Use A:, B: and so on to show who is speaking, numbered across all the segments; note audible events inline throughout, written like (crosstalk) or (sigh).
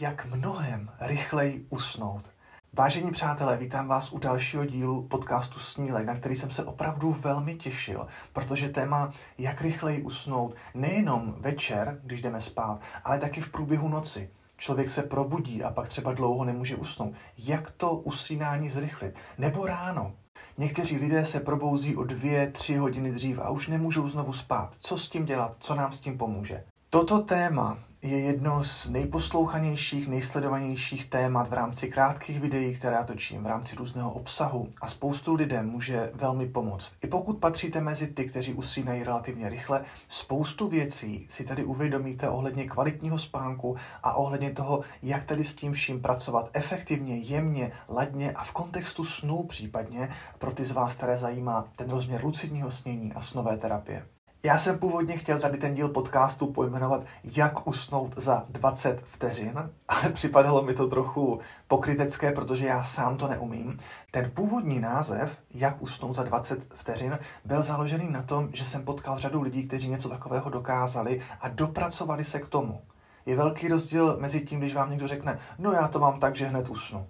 A: jak mnohem rychleji usnout. Vážení přátelé, vítám vás u dalšího dílu podcastu Snílek, na který jsem se opravdu velmi těšil, protože téma, jak rychleji usnout, nejenom večer, když jdeme spát, ale taky v průběhu noci. Člověk se probudí a pak třeba dlouho nemůže usnout. Jak to usínání zrychlit? Nebo ráno. Někteří lidé se probouzí o dvě, tři hodiny dřív a už nemůžou znovu spát. Co s tím dělat? Co nám s tím pomůže? Toto téma je jedno z nejposlouchanějších, nejsledovanějších témat v rámci krátkých videí, které já točím, v rámci různého obsahu a spoustu lidem může velmi pomoct. I pokud patříte mezi ty, kteří usínají relativně rychle, spoustu věcí si tady uvědomíte ohledně kvalitního spánku a ohledně toho, jak tady s tím vším pracovat efektivně, jemně, ladně a v kontextu snů případně pro ty z vás, které zajímá ten rozměr lucidního snění a snové terapie. Já jsem původně chtěl tady ten díl podcastu pojmenovat Jak usnout za 20 vteřin, (laughs) ale připadalo mi to trochu pokrytecké, protože já sám to neumím. Ten původní název Jak usnout za 20 vteřin byl založený na tom, že jsem potkal řadu lidí, kteří něco takového dokázali a dopracovali se k tomu. Je velký rozdíl mezi tím, když vám někdo řekne, no já to mám tak, že hned usnu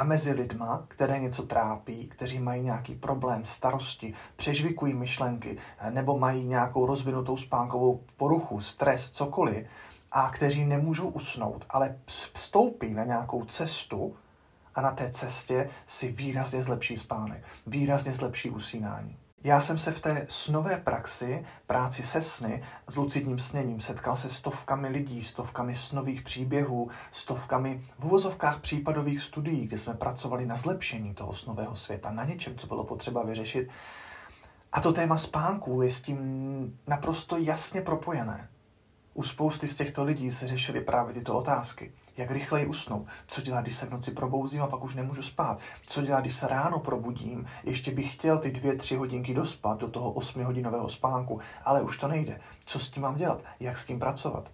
A: a mezi lidma, které něco trápí, kteří mají nějaký problém, starosti, přežvikují myšlenky nebo mají nějakou rozvinutou spánkovou poruchu, stres, cokoliv, a kteří nemůžou usnout, ale vstoupí na nějakou cestu a na té cestě si výrazně zlepší spánek, výrazně zlepší usínání. Já jsem se v té snové praxi, práci se sny, s lucidním sněním setkal se stovkami lidí, stovkami snových příběhů, stovkami v uvozovkách případových studií, kde jsme pracovali na zlepšení toho snového světa, na něčem, co bylo potřeba vyřešit. A to téma spánku je s tím naprosto jasně propojené. U spousty z těchto lidí se řešily právě tyto otázky. Jak rychleji usnout? Co dělat, když se v noci probouzím a pak už nemůžu spát? Co dělat, když se ráno probudím? Ještě bych chtěl ty dvě, tři hodinky dospat do toho osmihodinového spánku, ale už to nejde. Co s tím mám dělat? Jak s tím pracovat?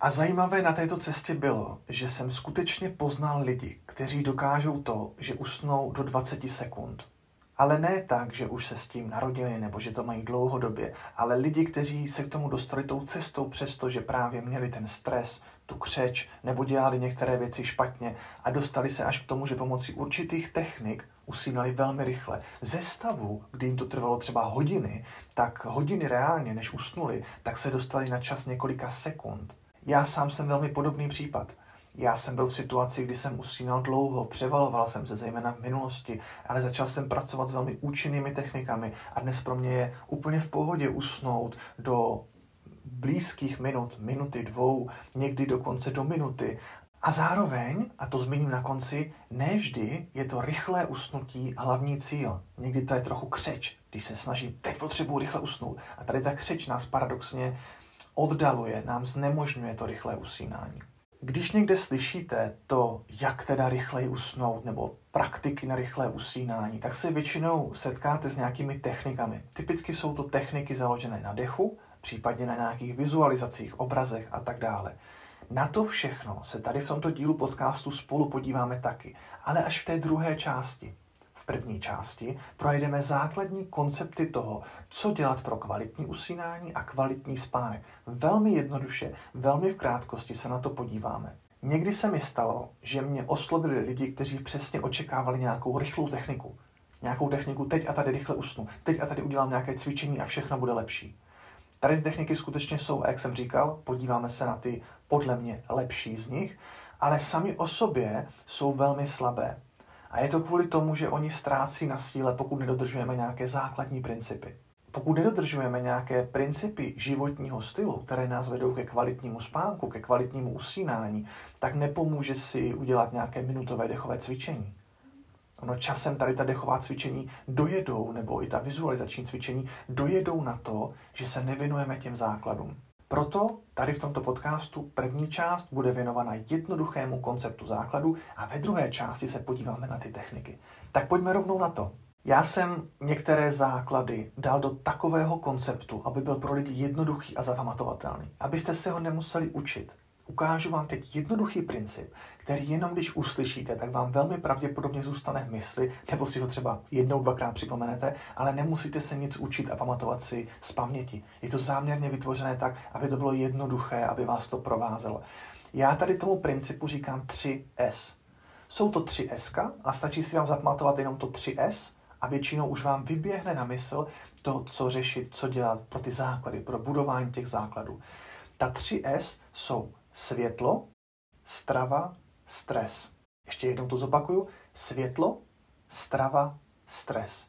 A: A zajímavé na této cestě bylo, že jsem skutečně poznal lidi, kteří dokážou to, že usnou do 20 sekund. Ale ne tak, že už se s tím narodili nebo že to mají dlouhodobě, ale lidi, kteří se k tomu dostali tou cestou přesto, že právě měli ten stres, tu křeč nebo dělali některé věci špatně a dostali se až k tomu, že pomocí určitých technik usínali velmi rychle. Ze stavu, kdy jim to trvalo třeba hodiny, tak hodiny reálně, než usnuli, tak se dostali na čas několika sekund. Já sám jsem velmi podobný případ. Já jsem byl v situaci, kdy jsem usínal dlouho, převaloval jsem se zejména v minulosti, ale začal jsem pracovat s velmi účinnými technikami a dnes pro mě je úplně v pohodě usnout do blízkých minut, minuty, dvou, někdy dokonce do minuty. A zároveň, a to zmíním na konci, nevždy je to rychlé usnutí hlavní cíl. Někdy to je trochu křeč, když se snažím, teď potřebuji rychle usnout. A tady ta křeč nás paradoxně oddaluje, nám znemožňuje to rychlé usínání. Když někde slyšíte to, jak teda rychleji usnout, nebo praktiky na rychlé usínání, tak se většinou setkáte s nějakými technikami. Typicky jsou to techniky založené na dechu, případně na nějakých vizualizacích, obrazech a tak dále. Na to všechno se tady v tomto dílu podcastu spolu podíváme taky, ale až v té druhé části. První části projdeme základní koncepty toho, co dělat pro kvalitní usínání a kvalitní spánek. Velmi jednoduše, velmi v krátkosti se na to podíváme. Někdy se mi stalo, že mě oslovili lidi, kteří přesně očekávali nějakou rychlou techniku. Nějakou techniku, teď a tady rychle usnu, teď a tady udělám nějaké cvičení a všechno bude lepší. Tady ty techniky skutečně jsou, a jak jsem říkal, podíváme se na ty podle mě lepší z nich, ale sami o sobě jsou velmi slabé. A je to kvůli tomu, že oni ztrácí na síle, pokud nedodržujeme nějaké základní principy. Pokud nedodržujeme nějaké principy životního stylu, které nás vedou ke kvalitnímu spánku, ke kvalitnímu usínání, tak nepomůže si udělat nějaké minutové dechové cvičení. Ono časem tady ta dechová cvičení dojedou, nebo i ta vizualizační cvičení dojedou na to, že se nevěnujeme těm základům. Proto tady v tomto podcastu první část bude věnovaná jednoduchému konceptu základu a ve druhé části se podíváme na ty techniky. Tak pojďme rovnou na to. Já jsem některé základy dal do takového konceptu, aby byl pro lidi jednoduchý a zapamatovatelný, abyste se ho nemuseli učit. Ukážu vám teď jednoduchý princip, který jenom když uslyšíte, tak vám velmi pravděpodobně zůstane v mysli, nebo si ho třeba jednou, dvakrát připomenete, ale nemusíte se nic učit a pamatovat si z paměti. Je to záměrně vytvořené tak, aby to bylo jednoduché, aby vás to provázelo. Já tady tomu principu říkám 3S. Jsou to 3S a stačí si vám zapamatovat jenom to 3S a většinou už vám vyběhne na mysl to, co řešit, co dělat pro ty základy, pro budování těch základů. Ta 3S jsou světlo, strava, stres. Ještě jednou to zopakuju. Světlo, strava, stres.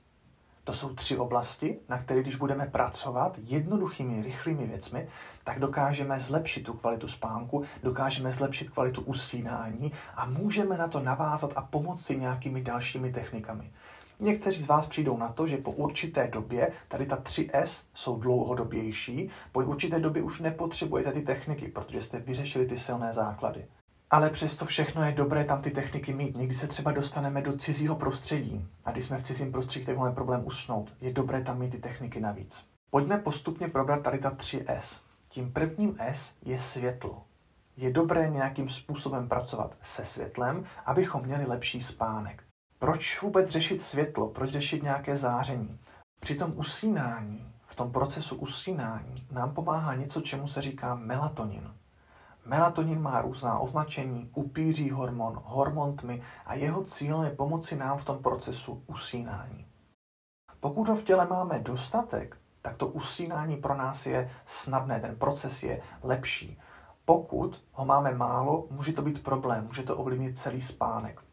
A: To jsou tři oblasti, na které, když budeme pracovat jednoduchými, rychlými věcmi, tak dokážeme zlepšit tu kvalitu spánku, dokážeme zlepšit kvalitu usínání a můžeme na to navázat a pomoci nějakými dalšími technikami. Někteří z vás přijdou na to, že po určité době, tady ta 3S jsou dlouhodobější, po určité době už nepotřebujete ty techniky, protože jste vyřešili ty silné základy. Ale přesto všechno je dobré tam ty techniky mít. Někdy se třeba dostaneme do cizího prostředí a když jsme v cizím prostředí, tak máme problém usnout. Je dobré tam mít ty techniky navíc. Pojďme postupně probrat tady ta 3S. Tím prvním S je světlo. Je dobré nějakým způsobem pracovat se světlem, abychom měli lepší spánek. Proč vůbec řešit světlo? Proč řešit nějaké záření? Při tom usínání, v tom procesu usínání, nám pomáhá něco, čemu se říká melatonin. Melatonin má různá označení, upíří hormon, hormon tmy a jeho cílem je pomoci nám v tom procesu usínání. Pokud ho v těle máme dostatek, tak to usínání pro nás je snadné, ten proces je lepší. Pokud ho máme málo, může to být problém, může to ovlivnit celý spánek.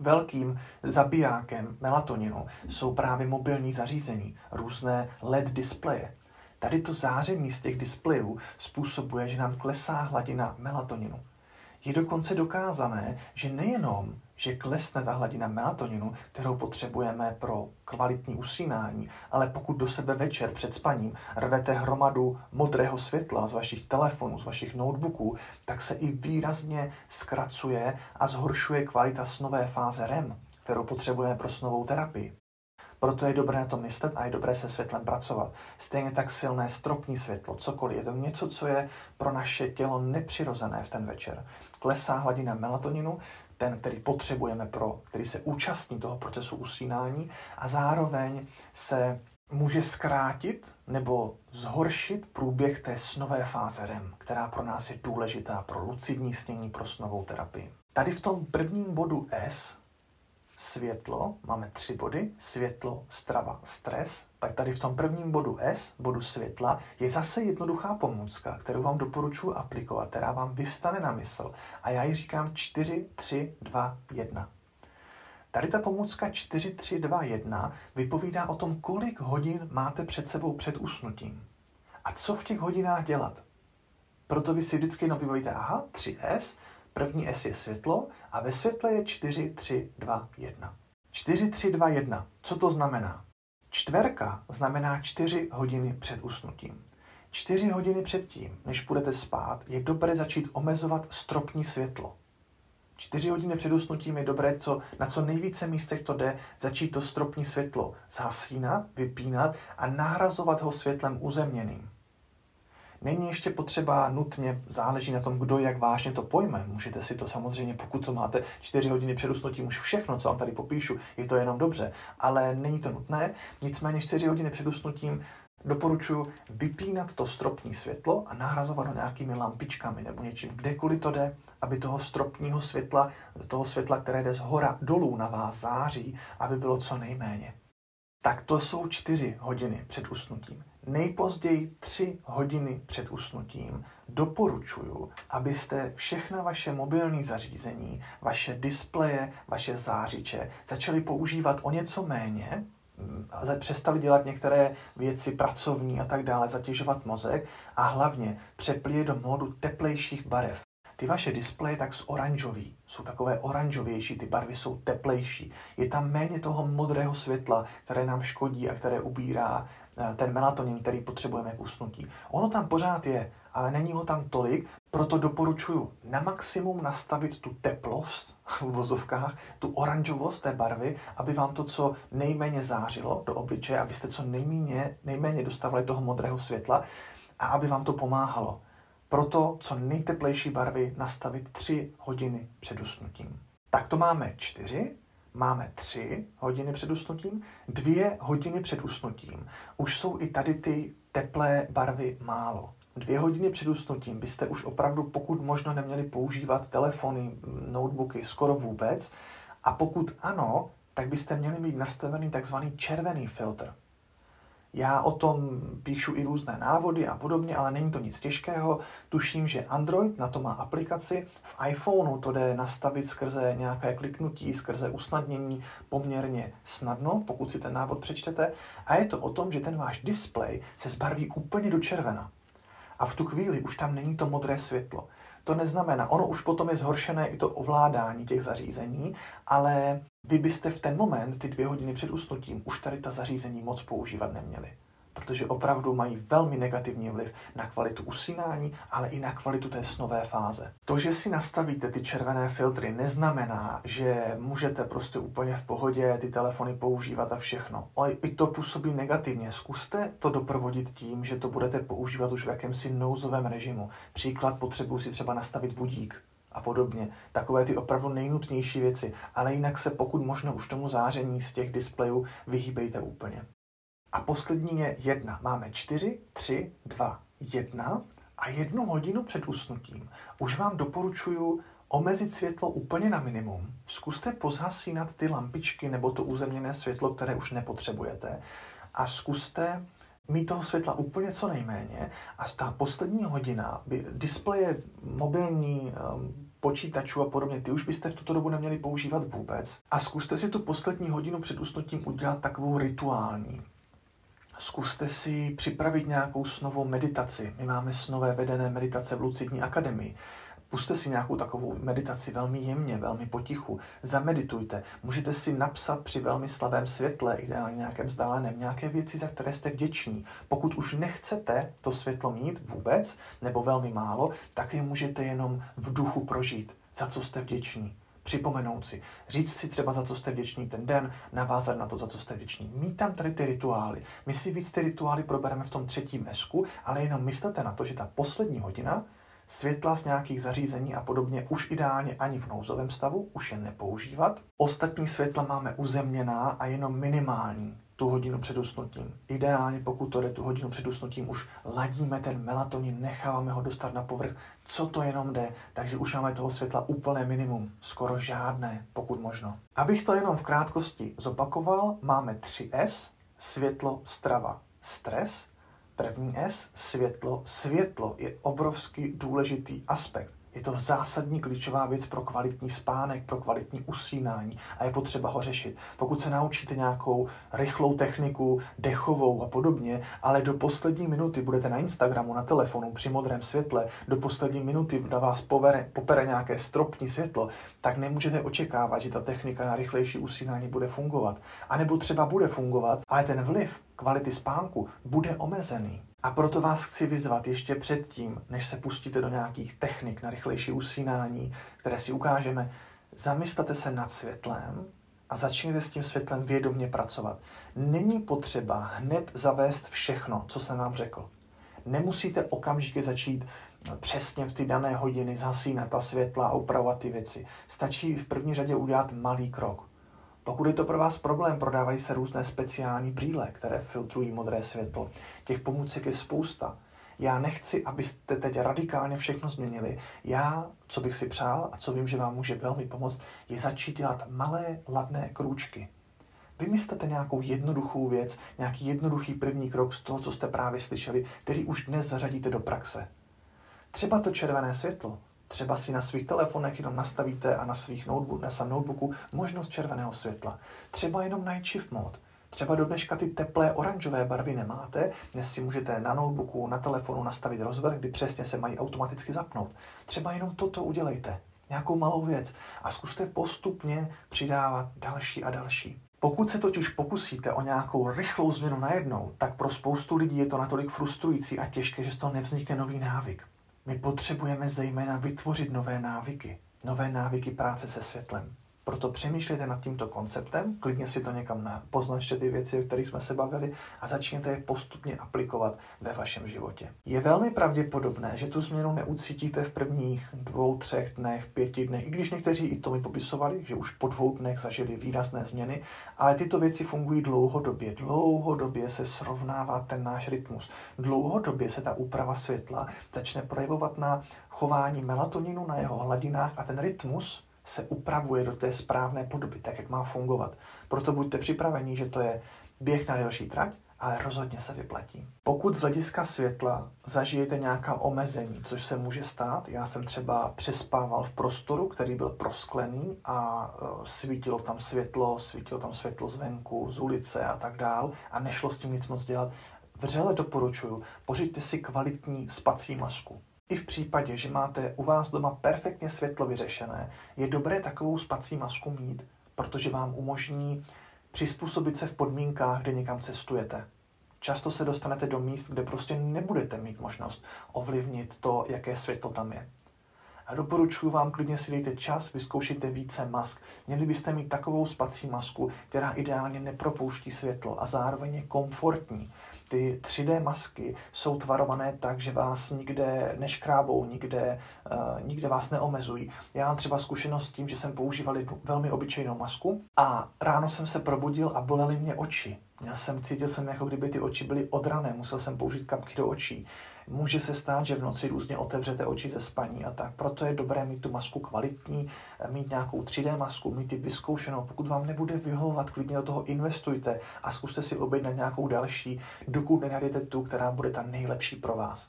A: Velkým zabijákem melatoninu jsou právě mobilní zařízení, různé LED displeje. Tady to záření z těch displejů způsobuje, že nám klesá hladina melatoninu. Je dokonce dokázané, že nejenom, že klesne ta hladina melatoninu, kterou potřebujeme pro kvalitní usínání, ale pokud do sebe večer před spaním rvete hromadu modrého světla z vašich telefonů, z vašich notebooků, tak se i výrazně zkracuje a zhoršuje kvalita snové fáze REM, kterou potřebujeme pro snovou terapii. Proto je dobré na to myslet a je dobré se světlem pracovat. Stejně tak silné stropní světlo, cokoliv. Je to něco, co je pro naše tělo nepřirozené v ten večer. Klesá hladina melatoninu, ten, který potřebujeme pro, který se účastní toho procesu usínání a zároveň se může zkrátit nebo zhoršit průběh té snové fáze REM, která pro nás je důležitá pro lucidní snění, pro snovou terapii. Tady v tom prvním bodu S světlo, máme tři body, světlo, strava, stres, tak tady v tom prvním bodu S, bodu světla, je zase jednoduchá pomůcka, kterou vám doporučuji aplikovat, která vám vystane na mysl. A já ji říkám 4, 3, 2, 1. Tady ta pomůcka 4, 3, 2, 1 vypovídá o tom, kolik hodin máte před sebou před usnutím. A co v těch hodinách dělat. Proto vy si vždycky jenom vybavíte, aha, 3S, První S je světlo a ve světle je 4, 3, 2, 1. 4, 3, 2, 1. Co to znamená? Čtverka znamená 4 hodiny před usnutím. 4 hodiny předtím, než budete spát, je dobré začít omezovat stropní světlo. 4 hodiny před usnutím je dobré, co, na co nejvíce místech to jde, začít to stropní světlo zhasínat, vypínat a nahrazovat ho světlem uzemněným. Není ještě potřeba nutně, záleží na tom, kdo jak vážně to pojme. Můžete si to samozřejmě, pokud to máte 4 hodiny před usnutím, už všechno, co vám tady popíšu, je to jenom dobře. Ale není to nutné, nicméně 4 hodiny před usnutím doporučuji vypínat to stropní světlo a nahrazovat ho nějakými lampičkami nebo něčím, kdekoliv to jde, aby toho stropního světla, toho světla, které jde z hora dolů na vás září, aby bylo co nejméně. Tak to jsou čtyři hodiny před usnutím nejpozději 3 hodiny před usnutím doporučuju, abyste všechna vaše mobilní zařízení, vaše displeje, vaše zářiče začali používat o něco méně, přestali dělat některé věci pracovní a tak dále, zatěžovat mozek a hlavně přepli do módu teplejších barev. Ty vaše displeje tak z oranžový, jsou takové oranžovější, ty barvy jsou teplejší. Je tam méně toho modrého světla, které nám škodí a které ubírá ten melatonin, který potřebujeme k usnutí. Ono tam pořád je, ale není ho tam tolik, proto doporučuji na maximum nastavit tu teplost (laughs) v vozovkách, tu oranžovost té barvy, aby vám to co nejméně zářilo do obličeje, abyste co nejméně, nejméně dostávali toho modrého světla a aby vám to pomáhalo. Proto co nejteplejší barvy nastavit 3 hodiny před usnutím. Tak to máme 4, máme 3 hodiny před usnutím, 2 hodiny před usnutím. Už jsou i tady ty teplé barvy málo. dvě hodiny před usnutím byste už opravdu pokud možno neměli používat telefony, notebooky skoro vůbec. A pokud ano, tak byste měli mít nastavený takzvaný červený filtr. Já o tom píšu i různé návody a podobně, ale není to nic těžkého. Tuším, že Android na to má aplikaci. V iPhoneu to jde nastavit skrze nějaké kliknutí, skrze usnadnění poměrně snadno, pokud si ten návod přečtete. A je to o tom, že ten váš displej se zbarví úplně do červena. A v tu chvíli už tam není to modré světlo. To neznamená, ono už potom je zhoršené i to ovládání těch zařízení, ale vy byste v ten moment, ty dvě hodiny před usnutím, už tady ta zařízení moc používat neměli protože opravdu mají velmi negativní vliv na kvalitu usínání, ale i na kvalitu té snové fáze. To, že si nastavíte ty červené filtry, neznamená, že můžete prostě úplně v pohodě ty telefony používat a všechno. Ale i to působí negativně. Zkuste to doprovodit tím, že to budete používat už v jakémsi nouzovém režimu. Příklad, potřebuji si třeba nastavit budík a podobně. Takové ty opravdu nejnutnější věci. Ale jinak se pokud možno už tomu záření z těch displejů vyhýbejte úplně. A poslední je jedna. Máme čtyři, tři, dva, jedna a jednu hodinu před usnutím už vám doporučuji omezit světlo úplně na minimum. Zkuste pozhasínat ty lampičky nebo to uzemněné světlo, které už nepotřebujete a zkuste mít toho světla úplně co nejméně a ta poslední hodina by displeje mobilní, um, počítačů a podobně, ty už byste v tuto dobu neměli používat vůbec. A zkuste si tu poslední hodinu před usnutím udělat takovou rituální. Zkuste si připravit nějakou snovou meditaci. My máme snové vedené meditace v Lucidní akademii. Puste si nějakou takovou meditaci velmi jemně, velmi potichu. Zameditujte. Můžete si napsat při velmi slabém světle, ideálně nějakém vzdáleném, nějaké věci, za které jste vděční. Pokud už nechcete to světlo mít vůbec, nebo velmi málo, tak je můžete jenom v duchu prožít. Za co jste vděční připomenout si, říct si třeba, za co jste vděční ten den, navázat na to, za co jste vděční. Mít tam tady ty rituály. My si víc ty rituály probereme v tom třetím esku, ale jenom myslete na to, že ta poslední hodina světla z nějakých zařízení a podobně už ideálně ani v nouzovém stavu, už je nepoužívat. Ostatní světla máme uzemněná a jenom minimální tu hodinu před usnutím. Ideálně, pokud to jde tu hodinu před usnutím, už ladíme ten melatonin, necháváme ho dostat na povrch, co to jenom jde, takže už máme toho světla úplné minimum, skoro žádné, pokud možno. Abych to jenom v krátkosti zopakoval, máme 3S, světlo, strava, stres, první S, světlo, světlo je obrovský důležitý aspekt. Je to zásadní klíčová věc pro kvalitní spánek, pro kvalitní usínání a je potřeba ho řešit. Pokud se naučíte nějakou rychlou techniku, dechovou a podobně, ale do poslední minuty budete na Instagramu, na telefonu, při modrém světle, do poslední minuty na vás povere, popere nějaké stropní světlo, tak nemůžete očekávat, že ta technika na rychlejší usínání bude fungovat. A nebo třeba bude fungovat, ale ten vliv kvality spánku bude omezený. A proto vás chci vyzvat ještě předtím, než se pustíte do nějakých technik na rychlejší usínání, které si ukážeme, zamyslete se nad světlem a začněte s tím světlem vědomně pracovat. Není potřeba hned zavést všechno, co jsem vám řekl. Nemusíte okamžitě začít přesně v ty dané hodiny zhasínat ta světla a upravovat ty věci. Stačí v první řadě udělat malý krok. Pokud je to pro vás problém, prodávají se různé speciální brýle, které filtrují modré světlo. Těch pomůcek je spousta. Já nechci, abyste teď radikálně všechno změnili. Já, co bych si přál a co vím, že vám může velmi pomoct, je začít dělat malé, ladné krůčky. Vymyslete nějakou jednoduchou věc, nějaký jednoduchý první krok z toho, co jste právě slyšeli, který už dnes zařadíte do praxe. Třeba to červené světlo, Třeba si na svých telefonech jenom nastavíte a na, svých notebook, na svém notebooku možnost červeného světla. Třeba jenom night shift mod. Třeba do dneška ty teplé oranžové barvy nemáte, dnes si můžete na notebooku, na telefonu nastavit rozvrh, kdy přesně se mají automaticky zapnout. Třeba jenom toto udělejte, nějakou malou věc a zkuste postupně přidávat další a další. Pokud se totiž pokusíte o nějakou rychlou změnu najednou, tak pro spoustu lidí je to natolik frustrující a těžké, že z toho nevznikne nový návyk. My potřebujeme zejména vytvořit nové návyky, nové návyky práce se světlem. Proto přemýšlejte nad tímto konceptem, klidně si to někam poznačte ty věci, o kterých jsme se bavili a začněte je postupně aplikovat ve vašem životě. Je velmi pravděpodobné, že tu změnu neucítíte v prvních dvou, třech dnech, pěti dnech, i když někteří i to mi popisovali, že už po dvou dnech zažili výrazné změny, ale tyto věci fungují dlouhodobě. Dlouhodobě se srovnává ten náš rytmus. Dlouhodobě se ta úprava světla začne projevovat na chování melatoninu, na jeho hladinách a ten rytmus se upravuje do té správné podoby, tak jak má fungovat. Proto buďte připraveni, že to je běh na delší trať, ale rozhodně se vyplatí. Pokud z hlediska světla zažijete nějaká omezení, což se může stát, já jsem třeba přespával v prostoru, který byl prosklený a e, svítilo tam světlo, svítilo tam světlo zvenku, z ulice a tak dál a nešlo s tím nic moc dělat, vřele doporučuji, pořiďte si kvalitní spací masku. I v případě, že máte u vás doma perfektně světlo vyřešené, je dobré takovou spací masku mít, protože vám umožní přizpůsobit se v podmínkách, kde někam cestujete. Často se dostanete do míst, kde prostě nebudete mít možnost ovlivnit to, jaké světlo tam je. A doporučuji vám, klidně si dejte čas, vyzkoušejte více mask. Měli byste mít takovou spací masku, která ideálně nepropouští světlo a zároveň je komfortní. Ty 3D masky jsou tvarované tak, že vás nikde neškrábou, nikde, uh, nikde vás neomezují. Já mám třeba zkušenost s tím, že jsem používal velmi obyčejnou masku a ráno jsem se probudil a bolely mě oči. Já jsem cítil jsem, jako kdyby ty oči byly odrané, musel jsem použít kapky do očí. Může se stát, že v noci různě otevřete oči ze spaní a tak. Proto je dobré mít tu masku kvalitní, mít nějakou 3D masku, mít ji vyzkoušenou. Pokud vám nebude vyhovovat, klidně do toho investujte a zkuste si objednat nějakou další, dokud nenajdete tu, která bude ta nejlepší pro vás.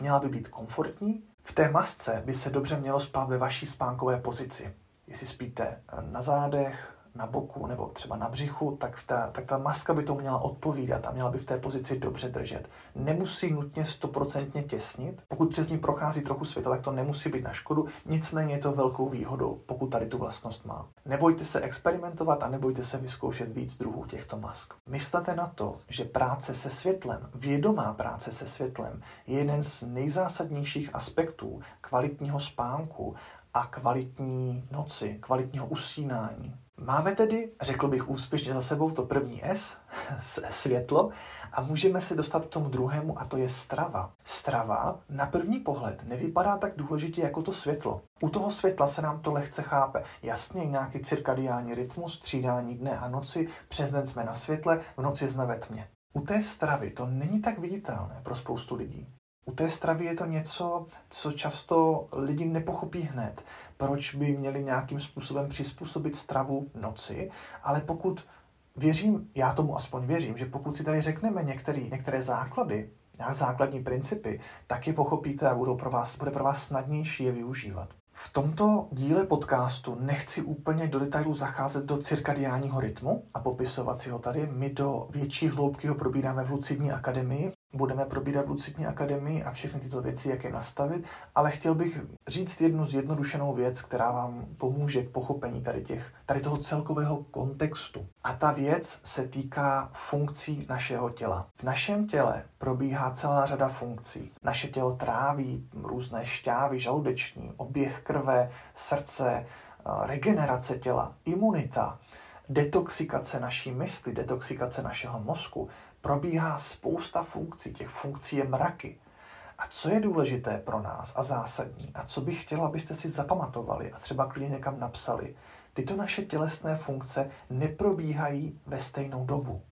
A: Měla by být komfortní. V té masce by se dobře mělo spát ve vaší spánkové pozici. Jestli spíte na zádech, na boku nebo třeba na břichu, tak ta, tak ta maska by to měla odpovídat a měla by v té pozici dobře držet. Nemusí nutně stoprocentně těsnit. Pokud přes ní prochází trochu světla, tak to nemusí být na škodu. Nicméně je to velkou výhodou, pokud tady tu vlastnost má. Nebojte se experimentovat a nebojte se vyzkoušet víc druhů těchto mask. Myslete na to, že práce se světlem, vědomá práce se světlem, je jeden z nejzásadnějších aspektů kvalitního spánku a kvalitní noci, kvalitního usínání. Máme tedy, řekl bych úspěšně za sebou, to první S, světlo, a můžeme se dostat k tomu druhému, a to je strava. Strava na první pohled nevypadá tak důležitě jako to světlo. U toho světla se nám to lehce chápe. Jasně, nějaký cirkadiální rytmus, střídání dne a noci, přes den jsme na světle, v noci jsme ve tmě. U té stravy to není tak viditelné pro spoustu lidí. U té stravy je to něco, co často lidi nepochopí hned, proč by měli nějakým způsobem přizpůsobit stravu noci, ale pokud věřím, já tomu aspoň věřím, že pokud si tady řekneme některý, některé základy, základní principy, tak je pochopíte a budou pro vás, bude pro vás snadnější je využívat. V tomto díle podcastu nechci úplně do detailů zacházet do cirkadiálního rytmu a popisovat si ho tady. My do větší hloubky ho probíráme v Lucidní akademii. Budeme probírat Lucidní akademii a všechny tyto věci, jak je nastavit, ale chtěl bych říct jednu zjednodušenou věc, která vám pomůže k pochopení tady, těch, tady toho celkového kontextu. A ta věc se týká funkcí našeho těla. V našem těle probíhá celá řada funkcí. Naše tělo tráví různé šťávy žaludeční, oběh krve, srdce, regenerace těla, imunita, detoxikace naší mysli, detoxikace našeho mozku. Probíhá spousta funkcí, těch funkcí je mraky. A co je důležité pro nás a zásadní? A co bych chtěla, abyste si zapamatovali a třeba klidně někam napsali, tyto naše tělesné funkce neprobíhají ve stejnou dobu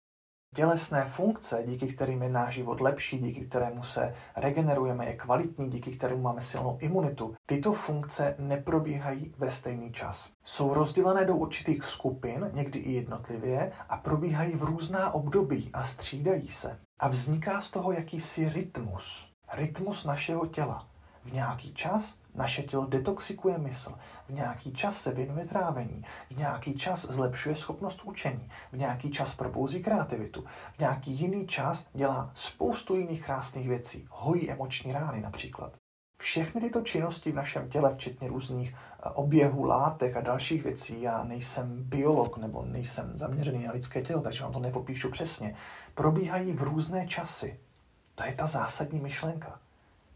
A: tělesné funkce, díky kterým je náš život lepší, díky kterému se regenerujeme, je kvalitní, díky kterému máme silnou imunitu, tyto funkce neprobíhají ve stejný čas. Jsou rozdělené do určitých skupin, někdy i jednotlivě, a probíhají v různá období a střídají se. A vzniká z toho jakýsi rytmus. Rytmus našeho těla. V nějaký čas naše tělo detoxikuje mysl, v nějaký čas se věnuje trávení, v nějaký čas zlepšuje schopnost učení, v nějaký čas probouzí kreativitu, v nějaký jiný čas dělá spoustu jiných krásných věcí, hojí emoční rány například. Všechny tyto činnosti v našem těle, včetně různých eh, oběhů, látek a dalších věcí, já nejsem biolog nebo nejsem zaměřený na lidské tělo, takže vám to nepopíšu přesně, probíhají v různé časy. To je ta zásadní myšlenka.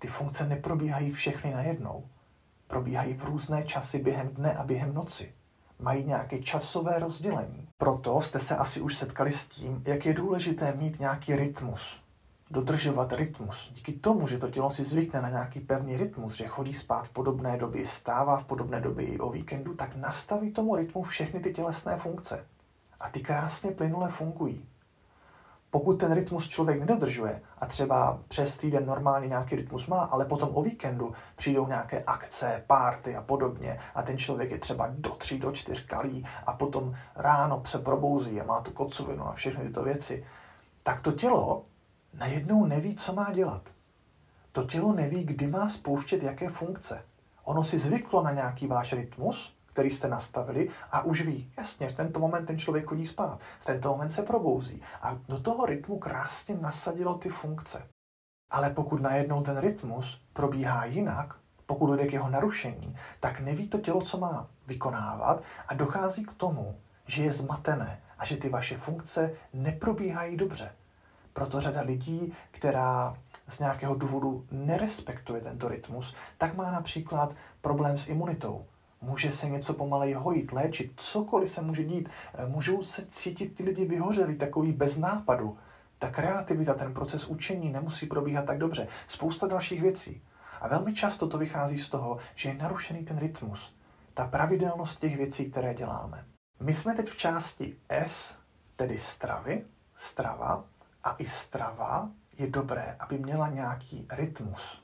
A: Ty funkce neprobíhají všechny najednou. Probíhají v různé časy během dne a během noci. mají nějaké časové rozdělení. Proto jste se asi už setkali s tím, jak je důležité mít nějaký rytmus, dodržovat rytmus. Díky tomu, že to tělo si zvykne na nějaký pevný rytmus, že chodí spát v podobné době, stává v podobné době i o víkendu, tak nastaví tomu rytmu všechny ty tělesné funkce. A ty krásně plynule fungují. Pokud ten rytmus člověk nedodržuje a třeba přes týden normálně nějaký rytmus má, ale potom o víkendu přijdou nějaké akce, párty a podobně a ten člověk je třeba do tří, do čtyř kalí a potom ráno se probouzí a má tu kocovinu a všechny tyto věci, tak to tělo najednou neví, co má dělat. To tělo neví, kdy má spouštět jaké funkce. Ono si zvyklo na nějaký váš rytmus, který jste nastavili a už ví, jasně, v tento moment ten člověk chodí spát, v tento moment se probouzí a do toho rytmu krásně nasadilo ty funkce. Ale pokud najednou ten rytmus probíhá jinak, pokud dojde k jeho narušení, tak neví to tělo, co má vykonávat a dochází k tomu, že je zmatené a že ty vaše funkce neprobíhají dobře. Proto řada lidí, která z nějakého důvodu nerespektuje tento rytmus, tak má například problém s imunitou. Může se něco pomalej hojit, léčit, cokoliv se může dít. Eh, můžou se cítit ty lidi vyhořeli, takový bez nápadu. Ta kreativita, ten proces učení nemusí probíhat tak dobře. Spousta dalších věcí. A velmi často to vychází z toho, že je narušený ten rytmus, ta pravidelnost těch věcí, které děláme. My jsme teď v části S, tedy stravy, strava, a i strava je dobré, aby měla nějaký rytmus.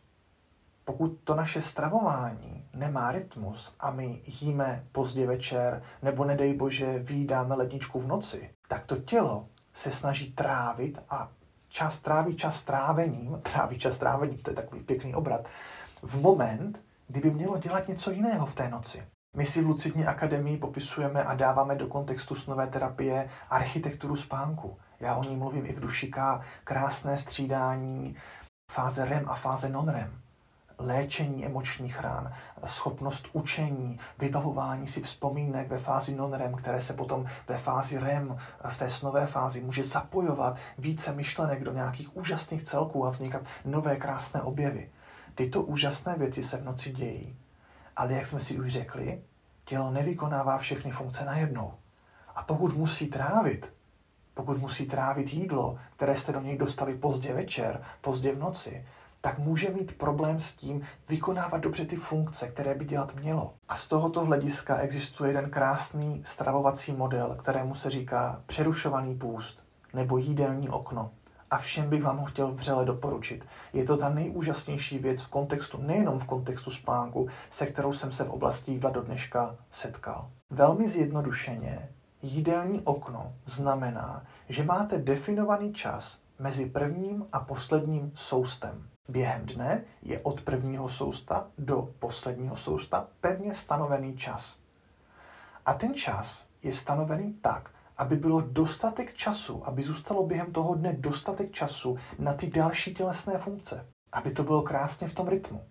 A: Pokud to naše stravování nemá rytmus a my jíme pozdě večer nebo nedej bože výdáme ledničku v noci, tak to tělo se snaží trávit a čas tráví čas trávením, (laughs) tráví čas trávením, to je takový pěkný obrat, v moment, kdyby mělo dělat něco jiného v té noci. My si v Lucidní akademii popisujeme a dáváme do kontextu snové terapie architekturu spánku. Já o ní mluvím i v Dušika, krásné střídání fáze REM a fáze non-REM léčení emočních rán, schopnost učení, vybavování si vzpomínek ve fázi non-REM, které se potom ve fázi REM, v té snové fázi, může zapojovat více myšlenek do nějakých úžasných celků a vznikat nové krásné objevy. Tyto úžasné věci se v noci dějí. Ale jak jsme si už řekli, tělo nevykonává všechny funkce najednou. A pokud musí trávit, pokud musí trávit jídlo, které jste do něj dostali pozdě večer, pozdě v noci, tak může mít problém s tím vykonávat dobře ty funkce, které by dělat mělo. A z tohoto hlediska existuje jeden krásný stravovací model, kterému se říká přerušovaný půst nebo jídelní okno. A všem bych vám ho chtěl vřele doporučit. Je to ta nejúžasnější věc v kontextu, nejenom v kontextu spánku, se kterou jsem se v oblasti jídla do dneška setkal. Velmi zjednodušeně, jídelní okno znamená, že máte definovaný čas mezi prvním a posledním soustem. Během dne je od prvního sousta do posledního sousta pevně stanovený čas. A ten čas je stanovený tak, aby bylo dostatek času, aby zůstalo během toho dne dostatek času na ty další tělesné funkce. Aby to bylo krásně v tom rytmu.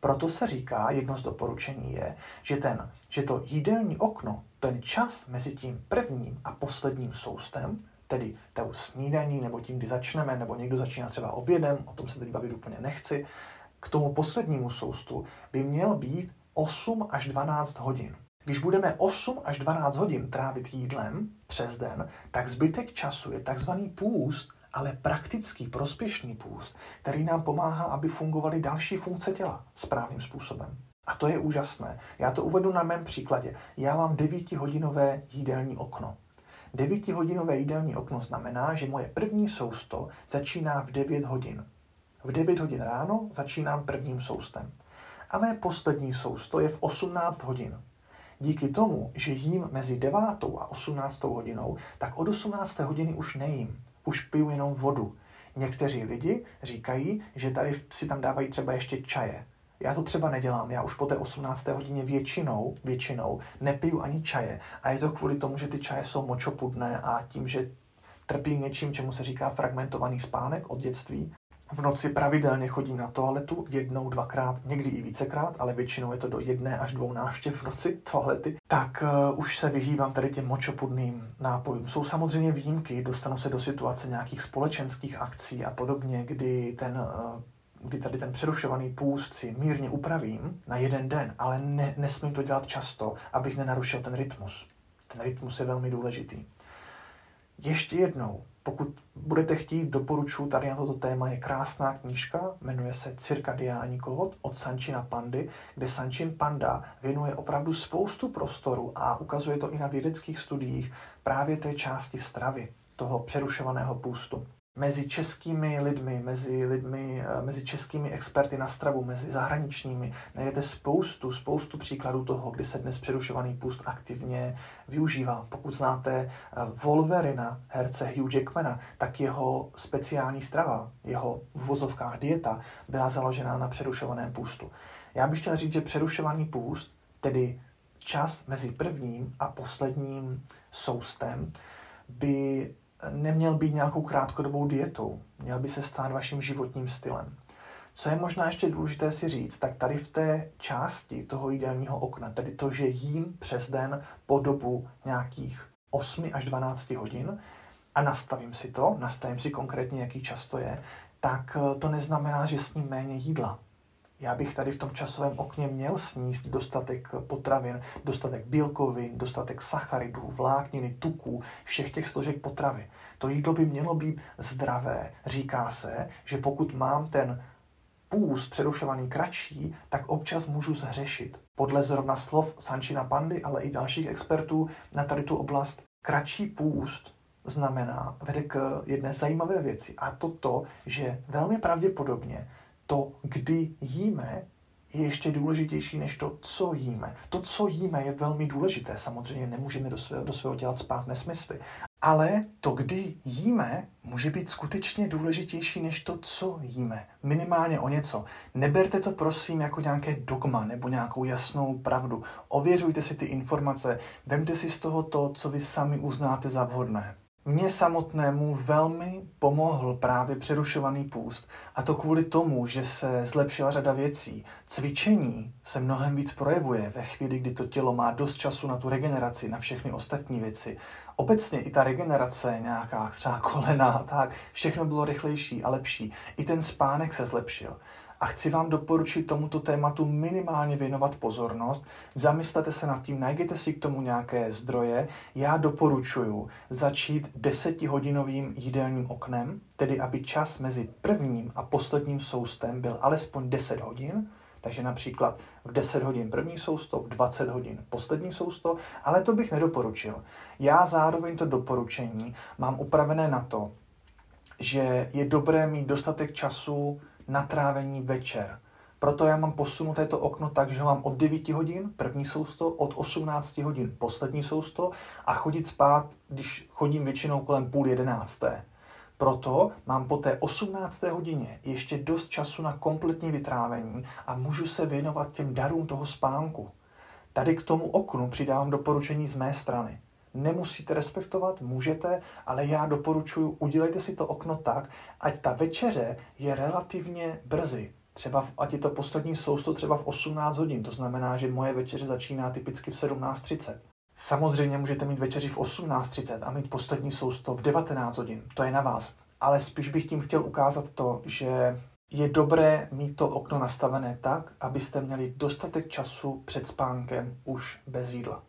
A: Proto se říká, jedno z doporučení je, že, ten, že to jídelní okno, ten čas mezi tím prvním a posledním soustem, tedy tou snídaní, nebo tím, kdy začneme, nebo někdo začíná třeba obědem, o tom se teď bavit úplně nechci, k tomu poslednímu soustu by měl být 8 až 12 hodin. Když budeme 8 až 12 hodin trávit jídlem přes den, tak zbytek času je takzvaný půst, ale praktický, prospěšný půst, který nám pomáhá, aby fungovaly další funkce těla správným způsobem. A to je úžasné. Já to uvedu na mém příkladě. Já mám 9-hodinové jídelní okno. 9-hodinové jídelní okno znamená, že moje první sousto začíná v 9 hodin. V 9 hodin ráno začínám prvním soustem. A mé poslední sousto je v 18 hodin. Díky tomu, že jím mezi 9 a 18 hodinou, tak od 18 hodiny už nejím. Už piju jenom vodu. Někteří lidi říkají, že tady si tam dávají třeba ještě čaje. Já to třeba nedělám, já už po té 18. hodině většinou, většinou nepiju ani čaje. A je to kvůli tomu, že ty čaje jsou močopudné a tím, že trpím něčím, čemu se říká fragmentovaný spánek od dětství. V noci pravidelně chodím na toaletu, jednou, dvakrát, někdy i vícekrát, ale většinou je to do jedné až dvou návštěv v noci toalety. Tak uh, už se vyhýbám tady těm močopudným nápojům. Jsou samozřejmě výjimky, dostanu se do situace nějakých společenských akcí a podobně, kdy ten uh, kdy tady ten přerušovaný půst si mírně upravím na jeden den, ale ne, nesmím to dělat často, abych nenarušil ten rytmus. Ten rytmus je velmi důležitý. Ještě jednou, pokud budete chtít, doporučuji, tady na toto téma je krásná knížka, jmenuje se Cirkadiální kód od Sančina Pandy, kde Sančin Panda věnuje opravdu spoustu prostoru a ukazuje to i na vědeckých studiích právě té části stravy, toho přerušovaného půstu mezi českými lidmi, mezi lidmi, eh, mezi českými experty na stravu, mezi zahraničními, najdete spoustu, spoustu příkladů toho, kdy se dnes přerušovaný půst aktivně využívá. Pokud znáte eh, Wolverina, herce Hugh Jackmana, tak jeho speciální strava, jeho v vozovkách dieta, byla založena na přerušovaném půstu. Já bych chtěl říct, že přerušovaný půst, tedy čas mezi prvním a posledním soustem, by neměl být nějakou krátkodobou dietou, měl by se stát vaším životním stylem. Co je možná ještě důležité si říct, tak tady v té části toho jídelního okna, tedy to, že jím přes den po dobu nějakých 8 až 12 hodin a nastavím si to, nastavím si konkrétně, jaký čas to je, tak eh, to neznamená, že sním méně jídla já bych tady v tom časovém okně měl sníst dostatek potravin, dostatek bílkovin, dostatek sacharidů, vlákniny, tuků, všech těch složek potravy. To jídlo by mělo být zdravé. Říká se, že pokud mám ten půst přerušovaný kratší, tak občas můžu zhřešit. Podle zrovna slov Sančina Pandy, ale i dalších expertů na tady tu oblast, kratší půst znamená, vede k jedné zajímavé věci a to to, že velmi pravděpodobně to, kdy jíme, je ještě důležitější než to, co jíme. To, co jíme, je velmi důležité. Samozřejmě nemůžeme do svého, do svého dělat spát nesmysly. Ale to, kdy jíme, může být skutečně důležitější než to, co jíme. Minimálně o něco. Neberte to prosím jako nějaké dogma nebo nějakou jasnou pravdu. Ověřujte si ty informace, vemte si z toho to, co vy sami uznáte za vhodné. Mně samotnému velmi pomohl právě přerušovaný půst a to kvůli tomu, že se zlepšila řada věcí. Cvičení se mnohem víc projevuje ve chvíli, kdy to tělo má dost času na tu regeneraci, na všechny ostatní věci. Obecně i ta regenerace, nějaká třeba kolena, tak všechno bylo rychlejší a lepší. I ten spánek se zlepšil a chci vám doporučit tomuto tématu minimálně věnovat pozornost. Zamyslete se nad tím, najděte si k tomu nějaké zdroje. Já doporučuji začít desetihodinovým jídelním oknem, tedy aby čas mezi prvním a posledním soustem byl alespoň 10 hodin, takže například v 10 hodin první sousto, v 20 hodin poslední sousto, ale to bych nedoporučil. Já zároveň to doporučení mám upravené na to, že je dobré mít dostatek času na trávení večer. Proto já mám posunuté to okno tak, že mám od 9 hodin první sousto, od 18 hodin poslední sousto a chodit spát, když chodím většinou kolem půl jedenácté. Proto mám po té 18. hodině ještě dost času na kompletní vytrávení a můžu se věnovat těm darům toho spánku. Tady k tomu oknu přidávám doporučení z mé strany. Nemusíte respektovat, můžete, ale já doporučuji, udělejte si to okno tak, ať ta večeře je relativně brzy. Třeba, v, ať je to poslední sousto třeba v 18 hodin, to znamená, že moje večeře začíná typicky v 17.30. Samozřejmě můžete mít večeři v 18.30 a mít poslední sousto v 19 hodin, to je na vás. Ale spíš bych tím chtěl ukázat to, že je dobré mít to okno nastavené tak, abyste měli dostatek času před spánkem už bez jídla.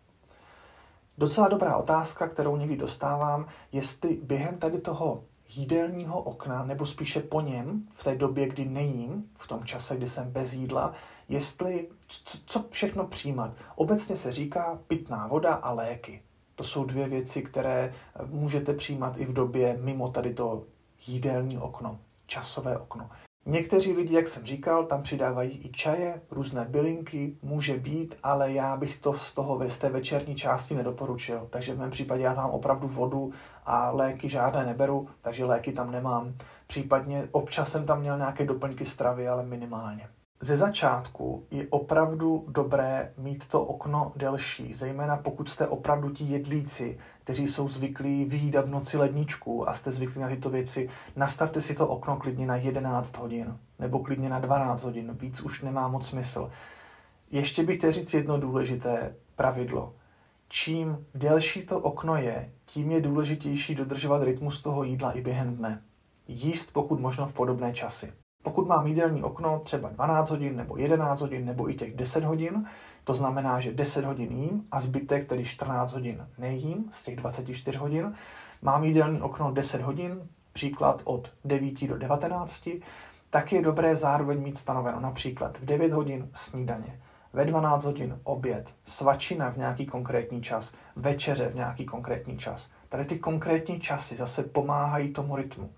A: Docela dobrá otázka, kterou někdy dostávám, jestli během tady toho jídelního okna, nebo spíše po něm, v té době, kdy nejím, v tom čase, kdy jsem bez jídla, jestli, co, co všechno přijímat. Obecně se říká pitná voda a léky. To jsou dvě věci, které můžete přijímat i v době mimo tady to jídelní okno, časové okno. Někteří lidi, jak jsem říkal, tam přidávají i čaje, různé bylinky, může být, ale já bych to z toho z té večerní části nedoporučil. Takže v mém případě já tam opravdu vodu a léky žádné neberu, takže léky tam nemám. Případně občas jsem tam měl nějaké doplňky stravy, ale minimálně. Ze začátku je opravdu dobré mít to okno delší, zejména pokud jste opravdu ti jedlíci, kteří jsou zvyklí výjídat v noci ledničku a jste zvyklí na tyto věci. Nastavte si to okno klidně na 11 hodin nebo klidně na 12 hodin, víc už nemá moc smysl. Ještě bych chtěl říct jedno důležité pravidlo. Čím delší to okno je, tím je důležitější dodržovat rytmus toho jídla i během dne. Jíst pokud možno v podobné časy. Pokud mám jídelní okno třeba 12 hodin nebo 11 hodin nebo i těch 10 hodin, to znamená, že 10 hodin jím a zbytek, tedy 14 hodin nejím z těch 24 hodin, mám jídelní okno 10 hodin, příklad od 9 do 19, tak je dobré zároveň mít stanoveno například v 9 hodin snídaně, ve 12 hodin oběd, svačina v nějaký konkrétní čas, večeře v nějaký konkrétní čas. Tady ty konkrétní časy zase pomáhají tomu rytmu.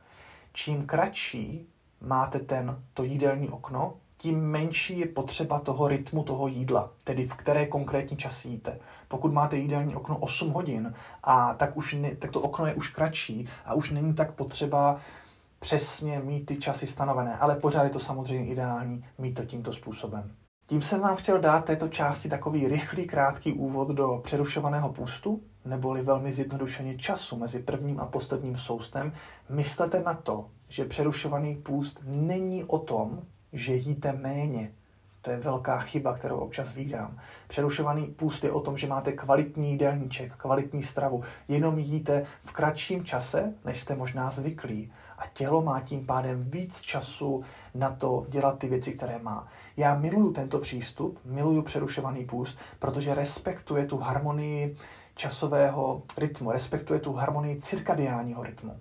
A: Čím kratší máte ten, to jídelní okno, tím menší je potřeba toho rytmu toho jídla, tedy v které konkrétní čas jíte. Pokud máte jídelní okno 8 hodin, a tak, už ne, tak to okno je už kratší a už není tak potřeba přesně mít ty časy stanovené, ale pořád je to samozřejmě ideální mít to tímto způsobem. Tím jsem vám chtěl dát této části takový rychlý, krátký úvod do přerušovaného půstu, neboli velmi zjednodušeně času mezi prvním a posledním soustem. Myslete na to, že přerušovaný půst není o tom, že jíte méně. To je velká chyba, kterou občas vídám. Přerušovaný půst je o tom, že máte kvalitní jídelníček, kvalitní stravu, jenom jíte v kratším čase, než jste možná zvyklí. A tělo má tím pádem víc času na to dělat ty věci, které má. Já miluju tento přístup, miluju přerušovaný půst, protože respektuje tu harmonii časového rytmu, respektuje tu harmonii cirkadiálního rytmu.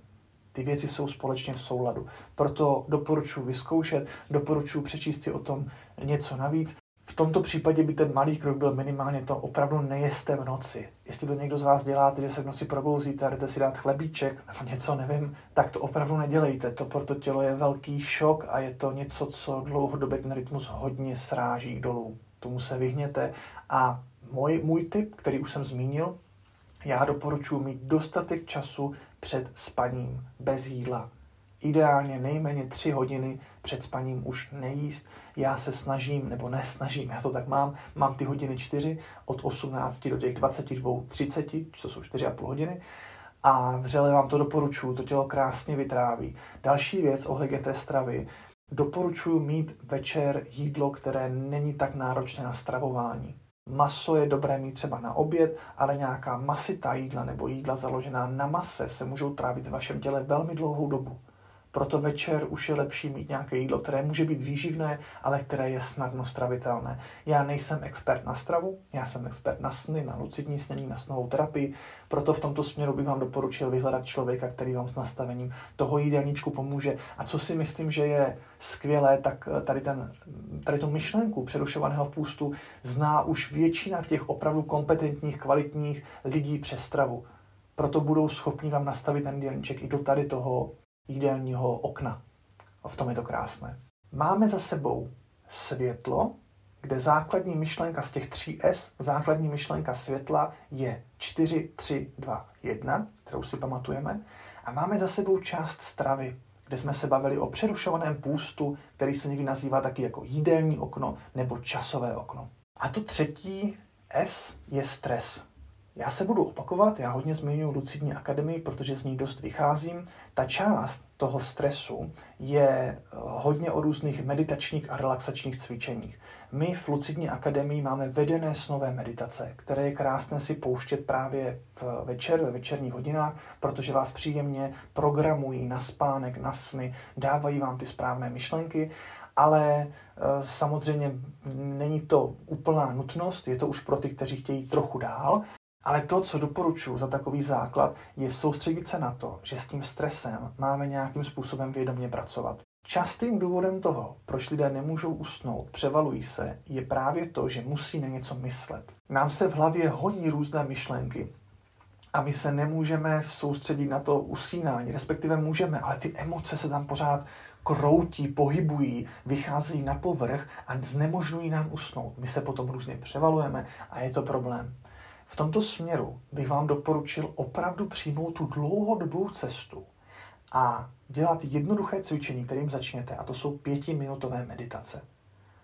A: Ty věci jsou společně v souladu. Proto doporučuji vyzkoušet, doporučuji přečíst si o tom něco navíc. V tomto případě by ten malý krok byl minimálně to opravdu nejeste v noci. Jestli to někdo z vás děláte, že se v noci probouzíte a jdete si dát chlebíček nebo něco, nevím, tak to opravdu nedělejte. To pro to tělo je velký šok a je to něco, co dlouhodobě ten rytmus hodně sráží dolů. Tomu se vyhněte. A můj, můj tip, který už jsem zmínil, já doporučuji mít dostatek času před spaním bez jídla. Ideálně nejméně 3 hodiny před spaním už nejíst. Já se snažím, nebo nesnažím, já to tak mám, mám ty hodiny 4 od 18 do těch 22, 30, to jsou 4,5 hodiny. A vřele vám to doporučuji, to tělo krásně vytráví. Další věc ohledně té stravy, doporučuji mít večer jídlo, které není tak náročné na stravování. Maso je dobré mít třeba na oběd, ale nějaká masitá jídla nebo jídla založená na mase se můžou trávit v vašem těle velmi dlouhou dobu. Proto večer už je lepší mít nějaké jídlo, které může být výživné, ale které je snadno stravitelné. Já nejsem expert na stravu, já jsem expert na sny, na lucidní snění, na snovou terapii, proto v tomto směru bych vám doporučil vyhledat člověka, který vám s nastavením toho jídelníčku pomůže. A co si myslím, že je skvělé, tak tady, ten, tady tu myšlenku přerušovaného půstu zná už většina těch opravdu kompetentních, kvalitních lidí přes stravu. Proto budou schopni vám nastavit ten jídelníček i do tady toho jídelního okna. A v tom je to krásné. Máme za sebou světlo, kde základní myšlenka z těch tří S, základní myšlenka světla je 4, 3, 2, 1, kterou si pamatujeme. A máme za sebou část stravy, kde jsme se bavili o přerušovaném půstu, který se někdy nazývá taky jako jídelní okno nebo časové okno. A to třetí S je stres. Já se budu opakovat, já hodně zmiňuji Lucidní akademii, protože z ní dost vycházím. Ta část toho stresu je eh, hodně o různých meditačních a relaxačních cvičeních. My v Lucidní akademii máme vedené snové meditace, které je krásné si pouštět právě v večer, ve večerních hodinách, protože vás příjemně programují na spánek, na sny, dávají vám ty správné myšlenky ale e, samozřejmě není to úplná nutnost, je to už pro ty, kteří chtějí trochu dál ale to, co doporučuji za takový základ, je soustředit se na to, že s tím stresem máme nějakým způsobem vědomě pracovat. Častým důvodem toho, proč lidé nemůžou usnout, převalují se, je právě to, že musí na něco myslet. Nám se v hlavě hodí různé myšlenky a my se nemůžeme soustředit na to usínání, respektive můžeme, ale ty emoce se tam pořád kroutí, pohybují, vycházejí na povrch a znemožňují nám usnout. My se potom různě převalujeme a je to problém. V tomto směru bych vám doporučil opravdu přijmout tu dlouhodobou cestu a dělat jednoduché cvičení, kterým začněte, a to jsou pětiminutové meditace.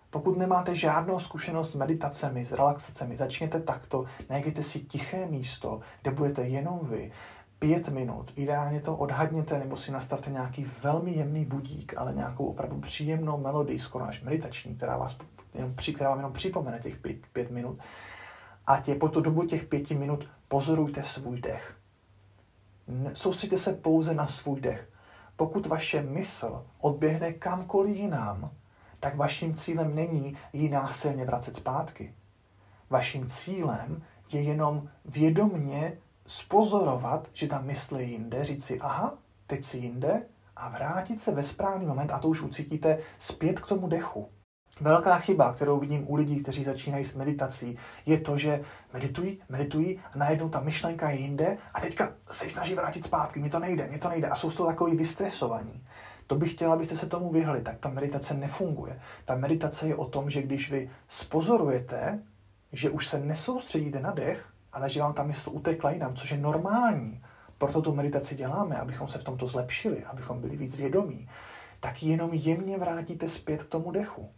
A: Pokud nemáte žádnou zkušenost s meditacemi, s relaxacemi, začněte takto, najděte si tiché místo, kde budete jenom vy, pět minut, ideálně to odhadněte nebo si nastavte nějaký velmi jemný budík, ale nějakou opravdu příjemnou melodii, skoro až meditační, která, vás jenom, připomene těch pět, pět minut a tě po tu dobu těch pěti minut pozorujte svůj dech. Soustřeďte se pouze na svůj dech. pokud vaše mysl odběhne kamkoliv jinam, tak vaším cílem není ji násilně vracet zpátky. Vaším cílem je jenom vědomně spozorovat, že ta mysl je jinde, říct si, aha, teď si jinde a vrátit se ve správný moment a to už ucítíte zpět k tomu dechu. Velká chyba, kterou vidím u lidí, kteří začínají s meditací, je to, že meditují, meditují a najednou ta myšlenka je jinde a teďka se snaží vrátit zpátky, mně to nejde, mně to nejde a jsou to takový vystresovaní. To bych chtěla, abyste se tomu vyhli, tak ta meditace nefunguje. Ta meditace je o tom, že když vy spozorujete, že už se nesoustředíte na dech, ale že vám ta mysl utekla jinam, což je normální. Proto tu meditaci děláme, abychom se v tomto zlepšili, abychom byli víc vědomí. Tak jenom jemně vrátíte zpět k tomu dechu.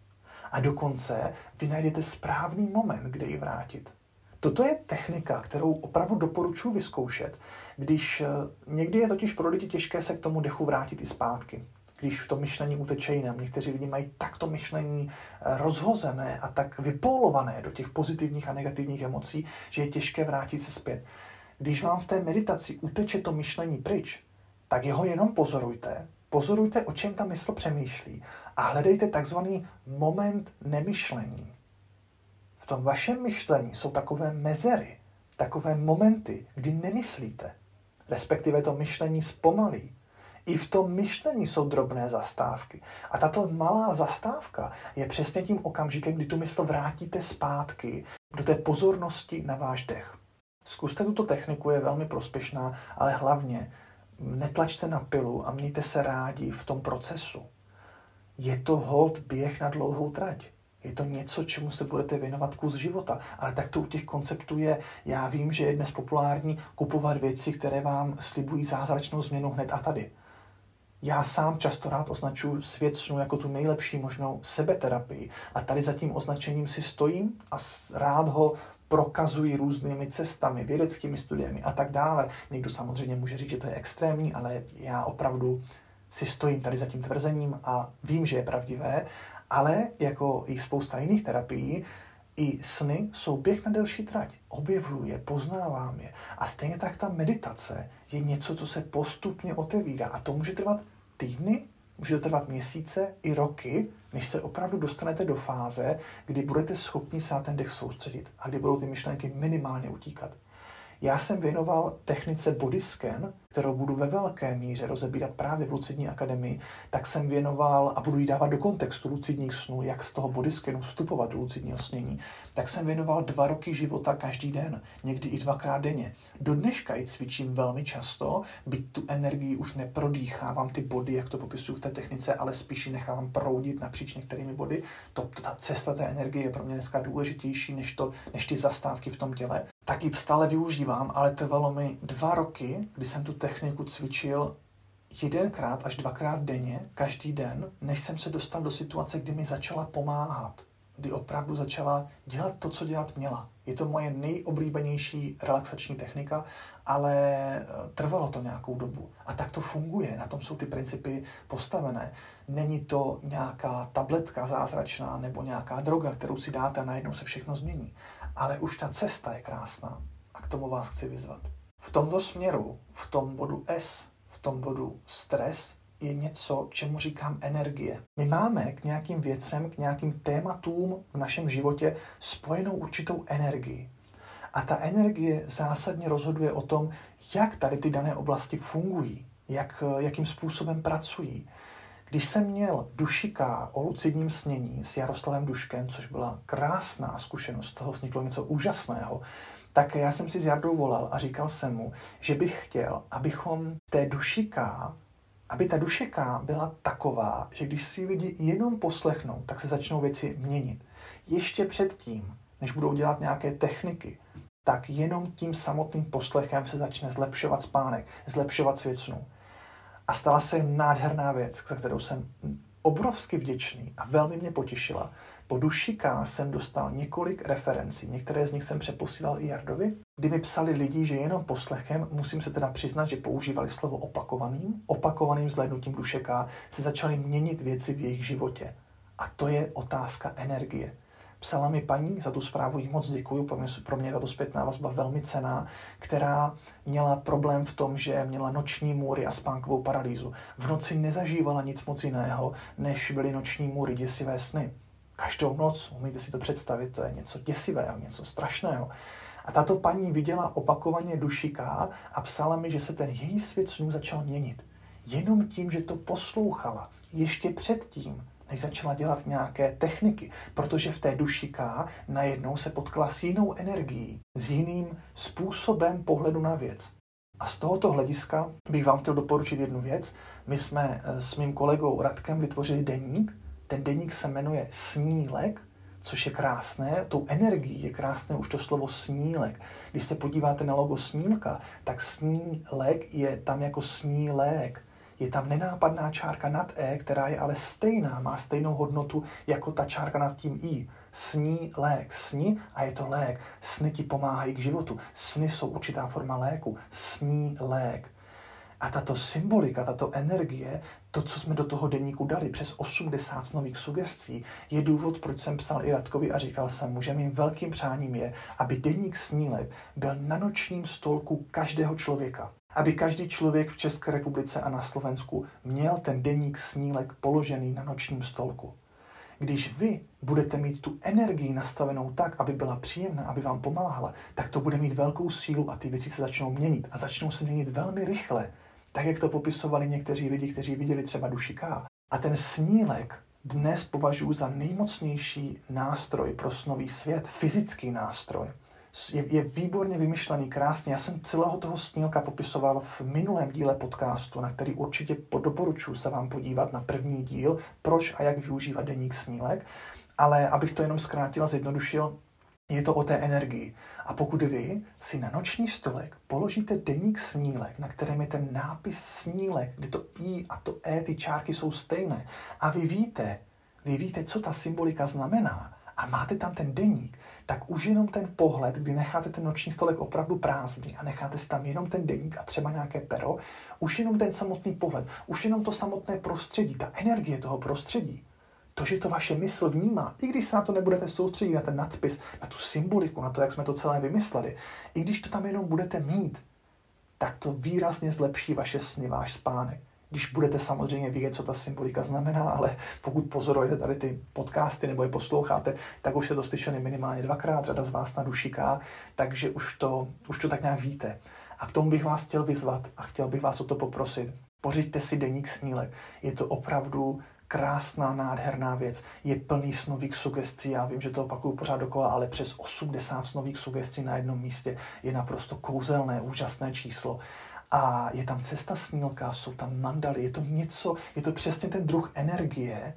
A: A dokonce vy najdete správný moment, kde ji vrátit. Toto je technika, kterou opravdu doporučuji vyzkoušet, když eh, někdy je totiž pro lidi těžké se k tomu dechu vrátit i zpátky když to myšlení uteče jinam. Někteří lidi mají takto myšlení eh, rozhozené a tak vypolované do těch pozitivních a negativních emocí, že je těžké vrátit se zpět. Když vám v té meditaci uteče to myšlení pryč, tak jeho jenom pozorujte. Pozorujte, o čem ta mysl přemýšlí a hledejte takzvaný moment nemyšlení. V tom vašem myšlení jsou takové mezery, takové momenty, kdy nemyslíte, respektive to myšlení zpomalí, i v tom myšlení jsou drobné zastávky. A tato malá zastávka je přesně tím okamžikem, kdy tu mysl vrátíte zpátky do té pozornosti na váš dech. Zkuste tuto techniku, je velmi prospěšná, ale hlavně netlačte na pilu a mějte se rádi v tom procesu. Je to hold běh na dlouhou trať. Je to něco, čemu se budete věnovat kus života. Ale tak to u těch konceptů je, já vím, že je dnes populární kupovat věci, které vám slibují zázračnou změnu hned a tady. Já sám často rád označuji svět snu jako tu nejlepší možnou sebeterapii. A tady za tím označením si stojím a rád ho prokazují různými cestami, vědeckými studiemi a tak dále. Někdo samozřejmě může říct, že to je extrémní, ale já opravdu si stojím tady za tím tvrzením a vím, že je pravdivé, ale jako i spousta jiných terapií, i sny jsou běh na delší trať. Objevuju je, poznávám je. A stejně tak ta meditace je něco, co se postupně otevírá. A to může trvat týdny, může to trvat měsíce i roky, než se opravdu dostanete do fáze, kdy budete schopni se na ten dech soustředit a kdy budou ty myšlenky minimálně utíkat. Já jsem věnoval technice body scan, kterou budu ve velké míře rozebírat právě v Lucidní akademii, tak jsem věnoval a budu ji dávat do kontextu lucidních snů, jak z toho body scanu vstupovat do lucidního snění, tak jsem věnoval dva roky života každý den, někdy i dvakrát denně. Do dneška ji cvičím velmi často, byť tu energii už neprodýchávám ty body, jak to popisuju v té technice, ale spíš ji nechávám proudit napříč některými body. To, ta cesta té energie je pro mě dneska důležitější než, to, než ty zastávky v tom těle tak ji stále využívám, ale trvalo mi dva roky, kdy jsem tu techniku cvičil jedenkrát až dvakrát denně, každý den, než jsem se dostal do situace, kdy mi začala pomáhat. Kdy opravdu začala dělat to, co dělat měla. Je to moje nejoblíbenější relaxační technika, ale eh, trvalo to nějakou dobu. A tak to funguje, na tom jsou ty principy postavené. Není to nějaká tabletka zázračná nebo nějaká droga, kterou si dáte a najednou se všechno změní ale už ta cesta je krásná a k tomu vás chci vyzvat. V tomto směru, v tom bodu S, v tom bodu stres, je něco, čemu říkám energie. My máme k nějakým věcem, k nějakým tématům v našem životě spojenou určitou energii. A ta energie zásadně rozhoduje o tom, jak tady ty dané oblasti fungují, jak, jakým způsobem pracují, když jsem měl dušika o lucidním snění s Jaroslavem Duškem, což byla krásná zkušenost, z toho vzniklo něco úžasného, tak já jsem si s Jardou volal a říkal jsem mu, že bych chtěl, abychom té dušika, aby ta dušika byla taková, že když si lidi jenom poslechnou, tak se začnou věci měnit. Ještě předtím, než budou dělat nějaké techniky, tak jenom tím samotným poslechem se začne zlepšovat spánek, zlepšovat svět. A stala se nádherná věc, za kterou jsem obrovsky vděčný a velmi mě potěšila. Po dušika jsem dostal několik referencí, některé z nich jsem přeposílal i Jardovi, kdy mi psali lidi, že jenom poslechem, musím se teda přiznat, že používali slovo opakovaným, opakovaným zhlédnutím dušeka se začaly měnit věci v jejich životě. A to je otázka energie. Psala mi paní, za tu zprávu jí moc děkuju, pro mě, pro mě tato zpětná vazba velmi cená, která měla problém v tom, že měla noční můry a spánkovou paralýzu. V noci nezažívala nic moc jiného, než byly noční můry, děsivé sny. Každou noc, umíte si to představit, to je něco děsivého, něco strašného. A tato paní viděla opakovaně dušiká a psala mi, že se ten její svět snů začal měnit. Jenom tím, že to poslouchala. Ještě předtím, než začala dělat nějaké techniky, protože v té dušiká najednou se potkala s jinou energií, s jiným způsobem pohledu na věc. A z tohoto hlediska bych vám chtěl doporučit jednu věc. My jsme eh, s mým kolegou Radkem vytvořili deník. Ten deník se jmenuje Snílek, což je krásné. Tou energií je krásné už to slovo snílek. Když se podíváte na logo snílka, tak snílek je tam jako snílek je tam nenápadná čárka nad E, která je ale stejná, má stejnou hodnotu jako ta čárka nad tím I. Sní lék, sní a je to lék. Sny ti pomáhají k životu. Sny jsou určitá forma léku. Sní lék. A tato symbolika, tato energie, to, co jsme do toho deníku dali, přes 80 nových sugestí, je důvod, proč jsem psal i Radkovi a říkal jsem mu, že mým velkým přáním je, aby deník snílek byl na nočním stolku každého člověka aby každý člověk v České republice a na Slovensku měl ten deník snílek položený na nočním stolku. Když vy budete mít tu energii nastavenou tak, aby byla příjemná, aby vám pomáhala, tak to bude mít velkou sílu a ty věci se začnou měnit. A začnou se měnit velmi rychle, tak jak to popisovali někteří lidi, kteří viděli třeba dušiká. A ten snílek dnes považuji za nejmocnější nástroj pro snový svět, fyzický nástroj je, je výborně vymyšlený, krásně. Já jsem celého toho snílka popisoval v minulém díle podcastu, na který určitě doporučuji se vám podívat na první díl, proč a jak využívat deník snílek. Ale abych to jenom zkrátil a zjednodušil, je to o té energii. A pokud vy si na noční stolek položíte deník snílek, na kterém je ten nápis snílek, kde to I a to E, ty čárky jsou stejné, a vy víte, vy víte, co ta symbolika znamená, a máte tam ten deník, tak už jenom ten pohled, kdy necháte ten noční stolek opravdu prázdný a necháte si tam jenom ten deník a třeba nějaké pero, už jenom ten samotný pohled, už jenom to samotné prostředí, ta energie toho prostředí, to, že to vaše mysl vnímá, i když se na to nebudete soustředit, na ten nadpis, na tu symboliku, na to, jak jsme to celé vymysleli, i když to tam jenom budete mít, tak to výrazně zlepší vaše sny, váš spánek když budete samozřejmě vědět, co ta symbolika znamená, ale pokud pozorujete tady ty podcasty nebo je posloucháte, tak už se to slyšeli minimálně dvakrát, řada z vás na dušiká, takže už to, už to tak nějak víte. A k tomu bych vás chtěl vyzvat a chtěl bych vás o to poprosit. Pořiďte si deník snílek. Je to opravdu krásná, nádherná věc. Je plný snových sugestí. Já vím, že to opakuju pořád dokola, ale přes 80 snových sugestí na jednom místě je naprosto kouzelné, úžasné číslo a je tam cesta snílka, jsou tam mandaly, je to něco, je to přesně ten druh energie,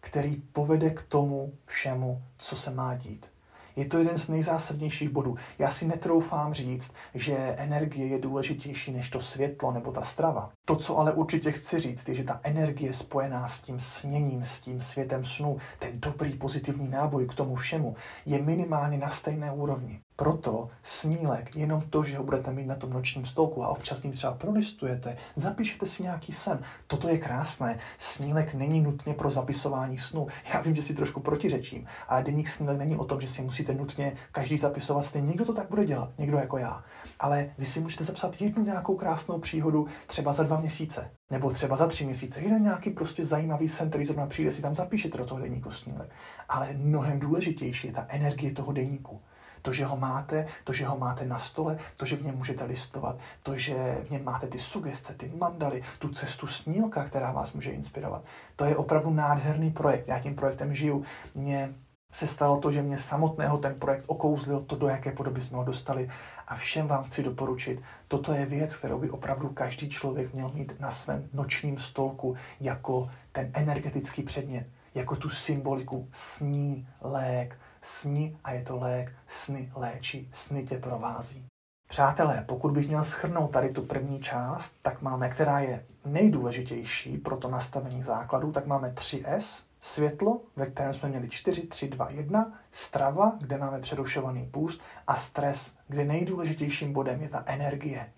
A: který povede k tomu všemu, co se má dít. Je to jeden z nejzásadnějších bodů. Já si netroufám říct, že energie je důležitější než to světlo nebo ta strava. To, co ale určitě chci říct, je, že ta energie spojená s tím sněním, s tím světem snu, ten dobrý pozitivní náboj k tomu všemu, je minimálně na stejné úrovni. Proto snílek, jenom to, že ho budete mít na tom nočním stolku a občas ním třeba prolistujete, zapíšete si nějaký sen. Toto je krásné. Snílek není nutně pro zapisování snu. Já vím, že si trošku protiřečím, ale deník snílek není o tom, že si musíte nutně každý zapisovat sny. Někdo to tak bude dělat, někdo jako já. Ale vy si můžete zapsat jednu nějakou krásnou příhodu třeba za dva měsíce, nebo třeba za tři měsíce. Jeden nějaký prostě zajímavý sen, který zrovna přijde, si tam zapíšete do toho deníku snílek. Ale mnohem důležitější je ta energie toho deníku. To, že ho máte, to, že ho máte na stole, to, že v něm můžete listovat, to, že v něm máte ty sugestce, ty mandaly, tu cestu snílka, která vás může inspirovat. To je opravdu nádherný projekt. Já tím projektem žiju. Mně se stalo to, že mě samotného ten projekt okouzlil, to, do jaké podoby jsme ho dostali. A všem vám chci doporučit, toto je věc, kterou by opravdu každý člověk měl mít na svém nočním stolku jako ten energetický předmět, jako tu symboliku sní, lék, sní a je to lék, sny léčí, sny tě provází. Přátelé, pokud bych měl schrnout tady tu první část, tak máme, která je nejdůležitější pro to nastavení základu, tak máme 3S, světlo, ve kterém jsme měli 4, 3, 2, 1, strava, kde máme přerušovaný půst a stres, kde nejdůležitějším bodem je ta energie.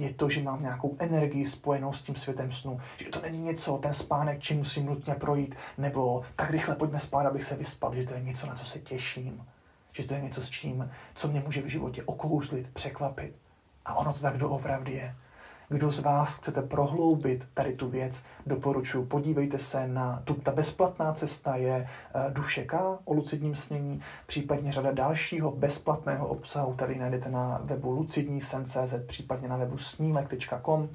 A: Je to, že mám nějakou energii spojenou s tím světem snu. Že to není něco, ten spánek, čím musím nutně projít, nebo tak rychle pojďme spát, abych se vyspal, že to je něco, na co se těším. Že to je něco s čím, co mě může v životě okouzlit, překvapit. A ono to tak doopravdy je. Kdo z vás chcete prohloubit tady tu věc, doporučuji, podívejte se na, tu, ta bezplatná cesta je uh, Dušeka o lucidním snění, případně řada dalšího bezplatného obsahu, který najdete na webu lucidní.cz, případně na webu snímek.com.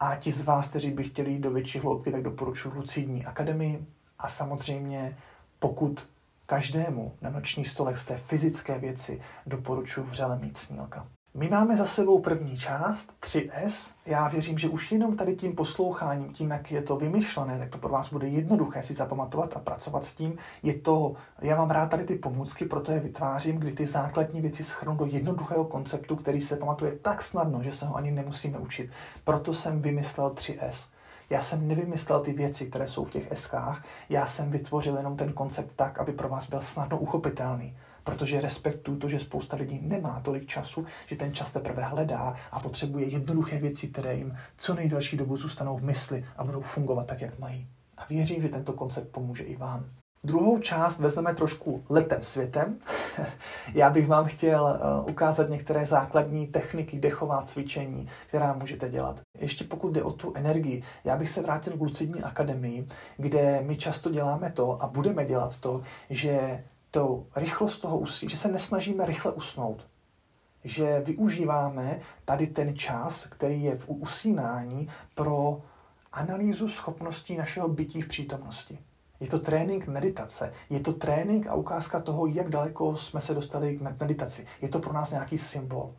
A: A ti z vás, kteří by chtěli jít do větší hloubky, tak doporučuji Lucidní akademii. A samozřejmě, pokud každému na noční stolek z té fyzické věci doporučuji vřele mít snílka. My máme za sebou první část, 3S. Já věřím, že už jenom tady tím posloucháním, tím, jak je to vymyšlené, tak to pro vás bude jednoduché si zapamatovat a pracovat s tím. Je to, já mám rád tady ty pomůcky, proto je vytvářím, kdy ty základní věci schrnu do jednoduchého konceptu, který se pamatuje tak snadno, že se ho ani nemusíme učit. Proto jsem vymyslel 3S. Já jsem nevymyslel ty věci, které jsou v těch SKách, já jsem vytvořil jenom ten koncept tak, aby pro vás byl snadno uchopitelný protože respektuju to, že spousta lidí nemá tolik času, že ten čas teprve hledá a potřebuje jednoduché věci, které jim co nejdelší dobu zůstanou v mysli a budou fungovat tak, jak mají. A věřím, že tento koncept pomůže i vám. Druhou část vezmeme trošku letem světem. (laughs) Já bych vám chtěl eh, ukázat některé základní techniky, dechová cvičení, která můžete dělat. Ještě pokud jde o tu energii, já bych se vrátil k Lucidní akademii, kde my často děláme to a budeme dělat to, že to rychlost toho usí, že se nesnažíme rychle usnout. Že využíváme tady ten čas, který je v usínání, pro analýzu schopností našeho bytí v přítomnosti. Je to trénink meditace, je to trénink a ukázka toho, jak daleko jsme se dostali k meditaci. Je to pro nás nějaký symbol.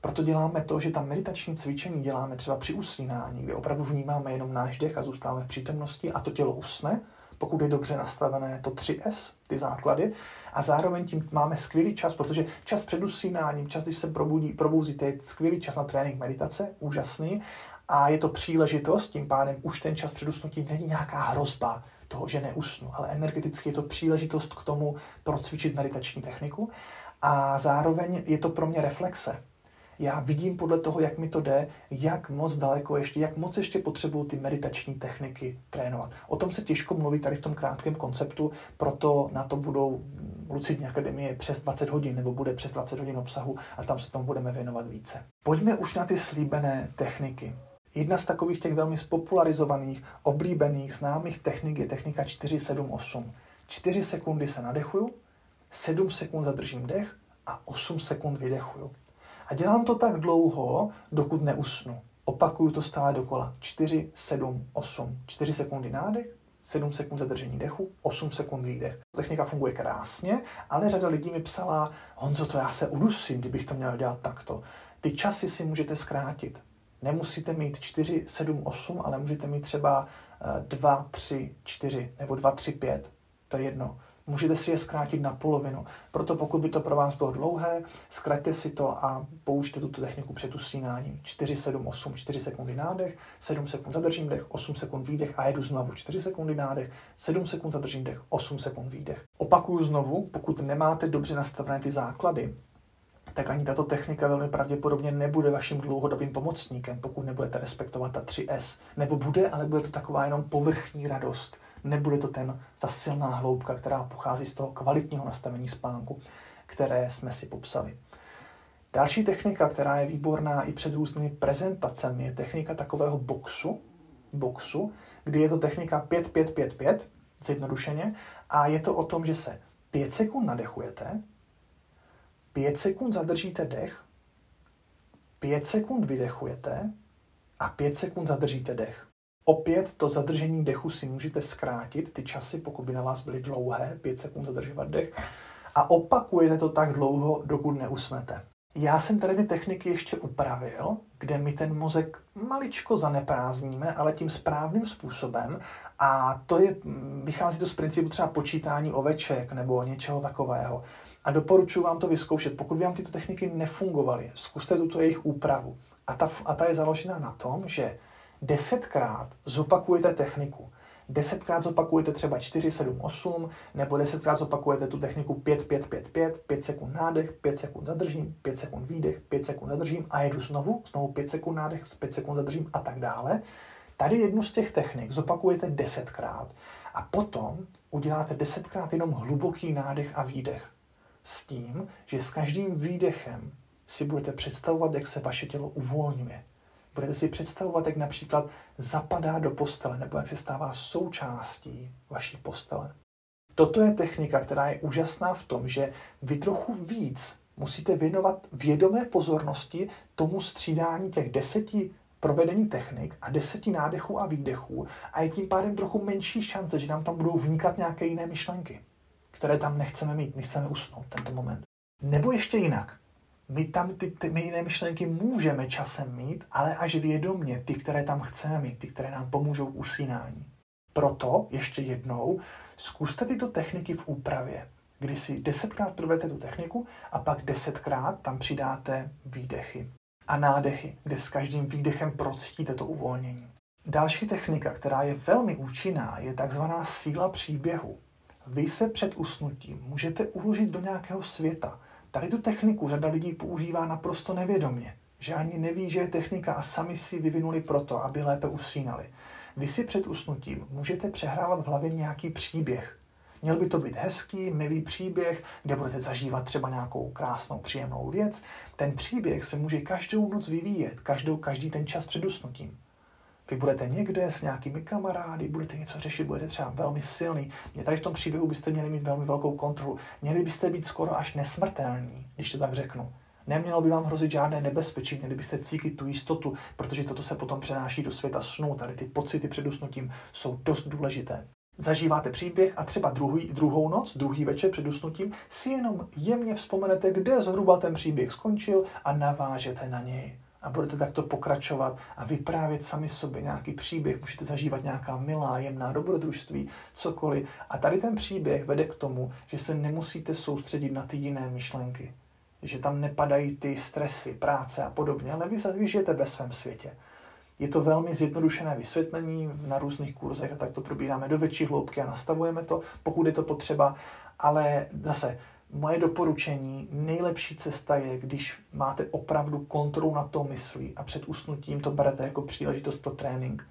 A: Proto děláme to, že ta meditační cvičení děláme třeba při usínání, kde opravdu vnímáme jenom náš dech a zůstáváme v přítomnosti a to tělo usne pokud je dobře nastavené to 3S, ty základy. A zároveň tím máme skvělý čas, protože čas před usínáním, čas, když se probudí, probouzíte, je skvělý čas na trénink meditace, úžasný. A je to příležitost, tím pádem už ten čas před usnutím není nějaká hrozba toho, že neusnu, ale energeticky je to příležitost k tomu procvičit meditační techniku. A zároveň je to pro mě reflexe já vidím podle toho, jak mi to jde, jak moc daleko ještě, jak moc ještě potřebuju ty meditační techniky trénovat. O tom se těžko mluví tady v tom krátkém konceptu, proto na to budou Lucidní akademie přes 20 hodin, nebo bude přes 20 hodin obsahu a tam se tomu budeme věnovat více. Pojďme už na ty slíbené techniky. Jedna z takových těch velmi spopularizovaných, oblíbených, známých technik je technika 478. 4 sekundy se nadechuju, 7 sekund zadržím dech a 8 sekund vydechuju. A dělám to tak dlouho, dokud neusnu. Opakuju to stále dokola. 4, 7, 8. 4 sekundy nádech, 7 sekund zadržení dechu, 8 sekund výdech. Technika funguje krásně, ale řada lidí mi psala, Honzo, to já se udusím, kdybych to měl dělat takto. Ty časy si můžete zkrátit. Nemusíte mít 4, 7, 8, ale můžete mít třeba 2, 3, 4 nebo 2, 3, 5. To je jedno můžete si je zkrátit na polovinu. Proto pokud by to pro vás bylo dlouhé, zkraťte si to a použijte tuto techniku před usínáním. 4, 7, 8, 4 sekundy nádech, 7 sekund zadržím dech, 8 sekund výdech a jedu znovu 4 sekundy nádech, 7 sekund zadržím dech, 8 sekund výdech. Opakuju znovu, pokud nemáte dobře nastavené ty základy, tak ani tato technika velmi pravděpodobně nebude vaším dlouhodobým pomocníkem, pokud nebudete respektovat ta 3S. Nebo bude, ale bude to taková jenom povrchní radost nebude to ten, ta silná hloubka, která pochází z toho kvalitního nastavení spánku, které jsme si popsali. Další technika, která je výborná i před různými prezentacemi, je technika takového boxu, boxu, kdy je to technika 5-5-5-5, zjednodušeně, a je to o tom, že se 5 sekund nadechujete, 5 sekund zadržíte dech, 5 sekund vydechujete a 5 sekund zadržíte dech. Opět to zadržení dechu si můžete zkrátit, ty časy, pokud by na vás byly dlouhé, 5 sekund zadržovat dech, a opakujete to tak dlouho, dokud neusnete. Já jsem tady ty techniky ještě upravil, kde my ten mozek maličko zaneprázdníme, ale tím správným způsobem. A to je, vychází to z principu třeba počítání oveček nebo něčeho takového. A doporučuji vám to vyzkoušet. Pokud by vám tyto techniky nefungovaly, zkuste tuto jejich úpravu. A ta, a ta je založena na tom, že desetkrát zopakujete techniku. desetkrát zopakujete třeba 4, 7, 8, nebo desetkrát zopakujete tu techniku 5, 5, 5, 5, 5 sekund nádech, 5 sekund zadržím, 5 sekund výdech, 5 sekund zadržím a jedu znovu, znovu 5 sekund nádech, 5 sekund zadržím a tak dále. Tady jednu z těch technik zopakujete desetkrát a potom uděláte desetkrát jenom hluboký nádech a výdech. S tím, že s každým výdechem si budete představovat, jak se vaše tělo uvolňuje. Budete si představovat, jak například zapadá do postele nebo jak se stává součástí vaší postele. Toto je technika, která je úžasná v tom, že vy trochu víc musíte věnovat vědomé pozornosti tomu střídání těch deseti provedení technik a deseti nádechů a výdechů a je tím pádem trochu menší šance, že nám tam budou vnikat nějaké jiné myšlenky, které tam nechceme mít, my chceme usnout tento moment. Nebo ještě jinak, my tam ty, ty my jiné myšlenky můžeme časem mít, ale až vědomně ty, které tam chceme mít, ty, které nám pomůžou usínání. Proto ještě jednou zkuste tyto techniky v úpravě, kdy si desetkrát provedete tu techniku a pak desetkrát tam přidáte výdechy a nádechy, kde s každým výdechem procítíte to uvolnění. Další technika, která je velmi účinná, je takzvaná síla příběhu. Vy se před usnutím můžete uložit do nějakého světa, Tady tu techniku řada lidí používá naprosto nevědomě, že ani neví, že je technika a sami si vyvinuli proto, aby lépe usínali. Vy si před usnutím můžete přehrávat v hlavě nějaký příběh. Měl by to být hezký, milý příběh, kde budete zažívat třeba nějakou krásnou, příjemnou věc. Ten příběh se může každou noc vyvíjet, každou, každý ten čas před usnutím. Vy budete někde s nějakými kamarády, budete něco řešit, budete třeba velmi silný. Mě tady v tom příběhu byste měli mít velmi velkou kontrolu. Měli byste být skoro až nesmrtelní, když to tak řeknu. Nemělo by vám hrozit žádné nebezpečí, měli byste cítit tu jistotu, protože toto se potom přenáší do světa snů. Tady ty pocity před usnutím jsou dost důležité. Zažíváte příběh a třeba druhý, druhou noc, druhý večer před usnutím si jenom jemně vzpomenete, kde zhruba ten příběh skončil a navážete na něj a budete takto pokračovat a vyprávět sami sobě nějaký příběh, můžete zažívat nějaká milá, jemná dobrodružství, cokoliv. A tady ten příběh vede k tomu, že se nemusíte soustředit na ty jiné myšlenky. Že tam nepadají ty stresy, práce a podobně, ale vy, vy žijete ve svém světě. Je to velmi zjednodušené vysvětlení na různých kurzech a tak to probíráme do větší hloubky a nastavujeme to, pokud je to potřeba, ale zase Moje doporučení, nejlepší cesta je, když máte opravdu kontrolu na to myslí a před usnutím to berete jako příležitost pro trénink.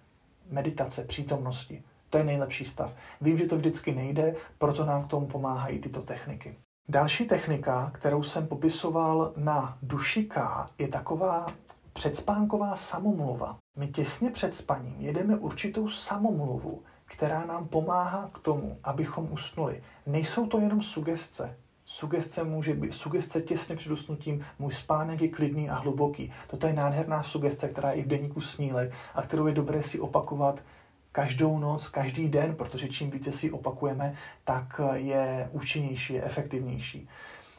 A: Meditace, přítomnosti. To je nejlepší stav. Vím, že to vždycky nejde, proto nám k tomu pomáhají tyto techniky. Další technika, kterou jsem popisoval na dušika, je taková předspánková samomluva. My těsně před spaním jedeme určitou samomluvu, která nám pomáhá k tomu, abychom usnuli. Nejsou to jenom sugestce, Sugestce může být, sugestce těsně před usnutím, můj spánek je klidný a hluboký. Toto je nádherná sugestce, která je i v deníku snílek a kterou je dobré si opakovat každou noc, každý den, protože čím více si opakujeme, tak je účinnější, je efektivnější.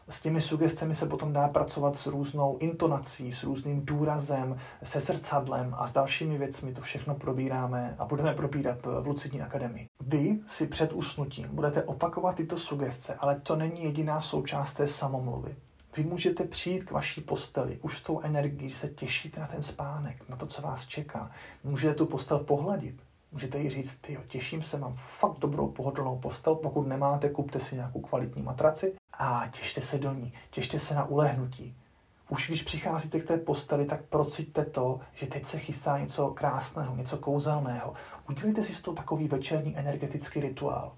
A: S těmi sugestcemi se potom dá pracovat s různou intonací, s různým důrazem, se zrcadlem a s dalšími věcmi. To všechno probíráme a budeme probírat v Lucidní akademii. Vy si před usnutím budete opakovat tyto sugestce, ale to není jediná součást té samomluvy. Vy můžete přijít k vaší posteli už s tou energií, se těšíte na ten spánek, na to, co vás čeká. Můžete tu postel pohladit. Můžete jí říct, ty těším se, mám fakt dobrou pohodlnou postel, pokud nemáte, kupte si nějakou kvalitní matraci a těšte se do ní, těšte se na ulehnutí. Už když přicházíte k té posteli, tak prociťte to, že teď se chystá něco krásného, něco kouzelného. Udělejte si z toho takový večerní energetický rituál.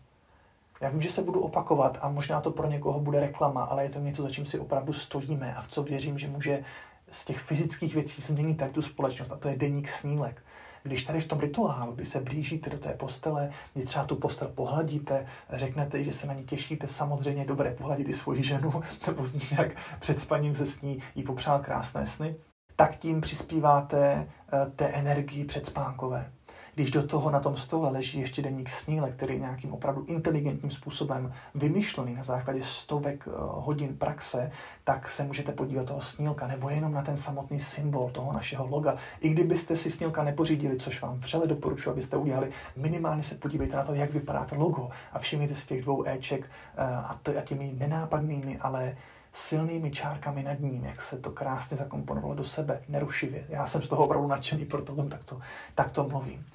A: Já vím, že se budu opakovat a možná to pro někoho bude reklama, ale je to něco, za čím si opravdu stojíme a v co věřím, že může z těch fyzických věcí změnit tady tu společnost a to je deník snílek. Když tady v tom rituálu, kdy se blížíte do té postele, kdy třeba tu postel pohladíte, řeknete, že se na ní těšíte, samozřejmě dobré pohladit i svoji ženu, (laughs) nebo s ní jak před spaním se s ní jí popřát krásné sny, tak tím přispíváte eh, té energii předspánkové. Když do toho na tom stole leží ještě deník snílek, který je nějakým opravdu inteligentním způsobem vymyšlený na základě stovek eh, hodin praxe, tak se můžete podívat toho snílka nebo jenom na ten samotný symbol toho našeho loga. I kdybyste si snílka nepořídili, což vám vřele doporučuji, abyste udělali, minimálně se podívejte na to, jak vypadá to logo a všimněte si těch dvou Eček eh, a, to, a těmi nenápadnými, ale silnými čárkami nad ním, jak se to krásně zakomponovalo do sebe, nerušivě. Já jsem z toho opravdu nadšený, proto tom takto, takto mluvím.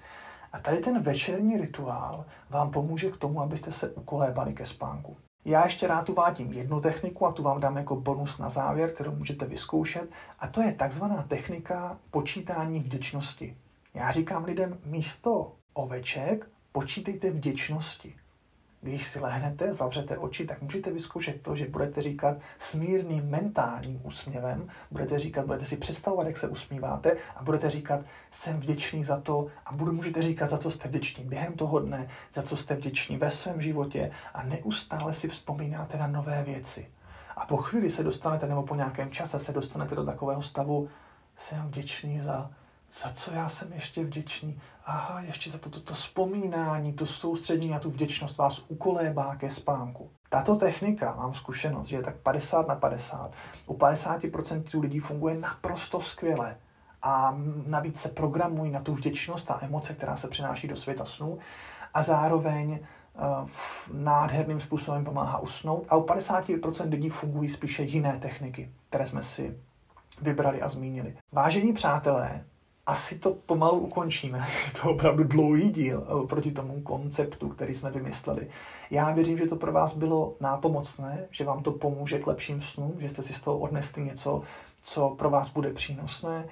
A: A tady ten večerní rituál vám pomůže k tomu, abyste se ukolébali ke spánku. Já ještě rád uvádím jednu techniku a tu vám dám jako bonus na závěr, kterou můžete vyzkoušet, a to je takzvaná technika počítání vděčnosti. Já říkám lidem, místo oveček počítejte vděčnosti. Když si lehnete, zavřete oči, tak můžete vyzkoušet to, že budete říkat smírným mentálním úsměvem, budete říkat, budete si představovat, jak se usmíváte a budete říkat, jsem vděčný za to a budu, můžete říkat, za co jste vděční během toho dne, za co jste vděční ve svém životě a neustále si vzpomínáte na nové věci. A po chvíli se dostanete, nebo po nějakém čase se dostanete do takového stavu, jsem vděčný za za co já jsem ještě vděčný. Aha, ještě za to, toto vzpomínání, to soustředění a tu vděčnost vás ukolébá ke spánku. Tato technika, mám zkušenost, že je tak 50 na 50. U 50% lidí funguje naprosto skvěle a navíc se programují na tu vděčnost a emoce, která se přináší do světa snů a zároveň uh, nádherným způsobem pomáhá usnout. A u 50% lidí fungují spíše jiné techniky, které jsme si vybrali a zmínili. Vážení přátelé, asi to pomalu ukončíme. (laughs) Je to opravdu dlouhý díl eh, proti tomu konceptu, který jsme vymysleli. Já věřím, že to pro vás bylo nápomocné, že vám to pomůže k lepším snům, že jste si z toho odnesli něco, co pro vás bude přínosné.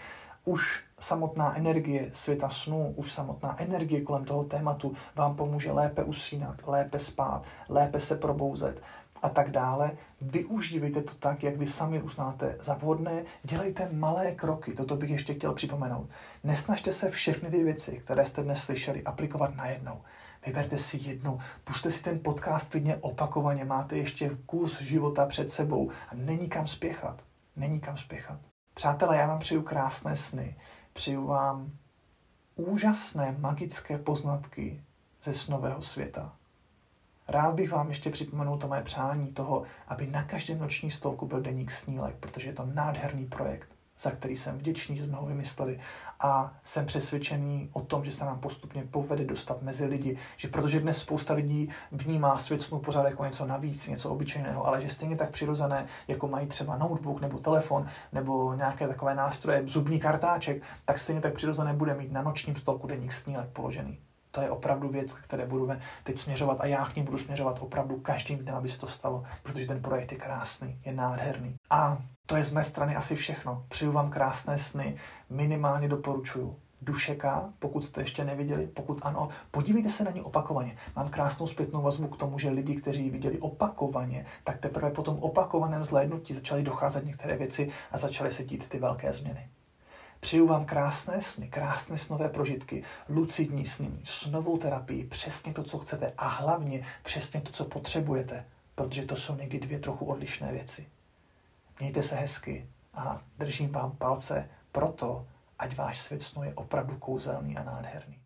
A: Už samotná energie světa snů, už samotná energie kolem toho tématu vám pomůže lépe usínat, lépe spát, lépe se probouzet a tak dále. Využívejte to tak, jak vy sami uznáte za vhodné. Dělejte malé kroky, toto bych ještě chtěl připomenout. Nesnažte se všechny ty věci, které jste dnes slyšeli, aplikovat najednou. Vyberte si jednu, puste si ten podcast klidně opakovaně, máte ještě kus života před sebou a není kam spěchat. Není kam spěchat. Přátelé, já vám přeju krásné sny, přeju vám úžasné magické poznatky ze snového světa. Rád bych vám ještě připomenul to moje přání toho, aby na každém noční stolku byl deník snílek, protože je to nádherný projekt, za který jsem vděčný, že jsme ho vymysleli. A jsem přesvědčený o tom, že se nám postupně povede dostat mezi lidi, že protože dnes spousta lidí vnímá svět snu pořád jako něco navíc, něco obyčejného, ale že stejně tak přirozené, jako mají třeba notebook nebo telefon nebo nějaké takové nástroje, zubní kartáček, tak stejně tak přirozené bude mít na nočním stolku deník snílek položený to je opravdu věc, které budeme teď směřovat a já k ní budu směřovat opravdu každým dnem, aby se to stalo, protože ten projekt je krásný, je nádherný. A to je z mé strany asi všechno. Přeju vám krásné sny, minimálně doporučuju. Dušeka, pokud jste ještě neviděli, pokud ano, podívejte se na ní opakovaně. Mám krásnou zpětnou vazbu k tomu, že lidi, kteří ji viděli opakovaně, tak teprve po tom opakovaném zhlédnutí začaly docházet některé věci a začaly se dít ty velké změny. Přeju vám krásné sny, krásné snové prožitky, lucidní snění, snovou terapii, přesně to, co chcete a hlavně přesně to, co potřebujete, protože to jsou někdy dvě trochu odlišné věci. Mějte se hezky a držím vám palce proto, ať váš svět snu je opravdu kouzelný a nádherný.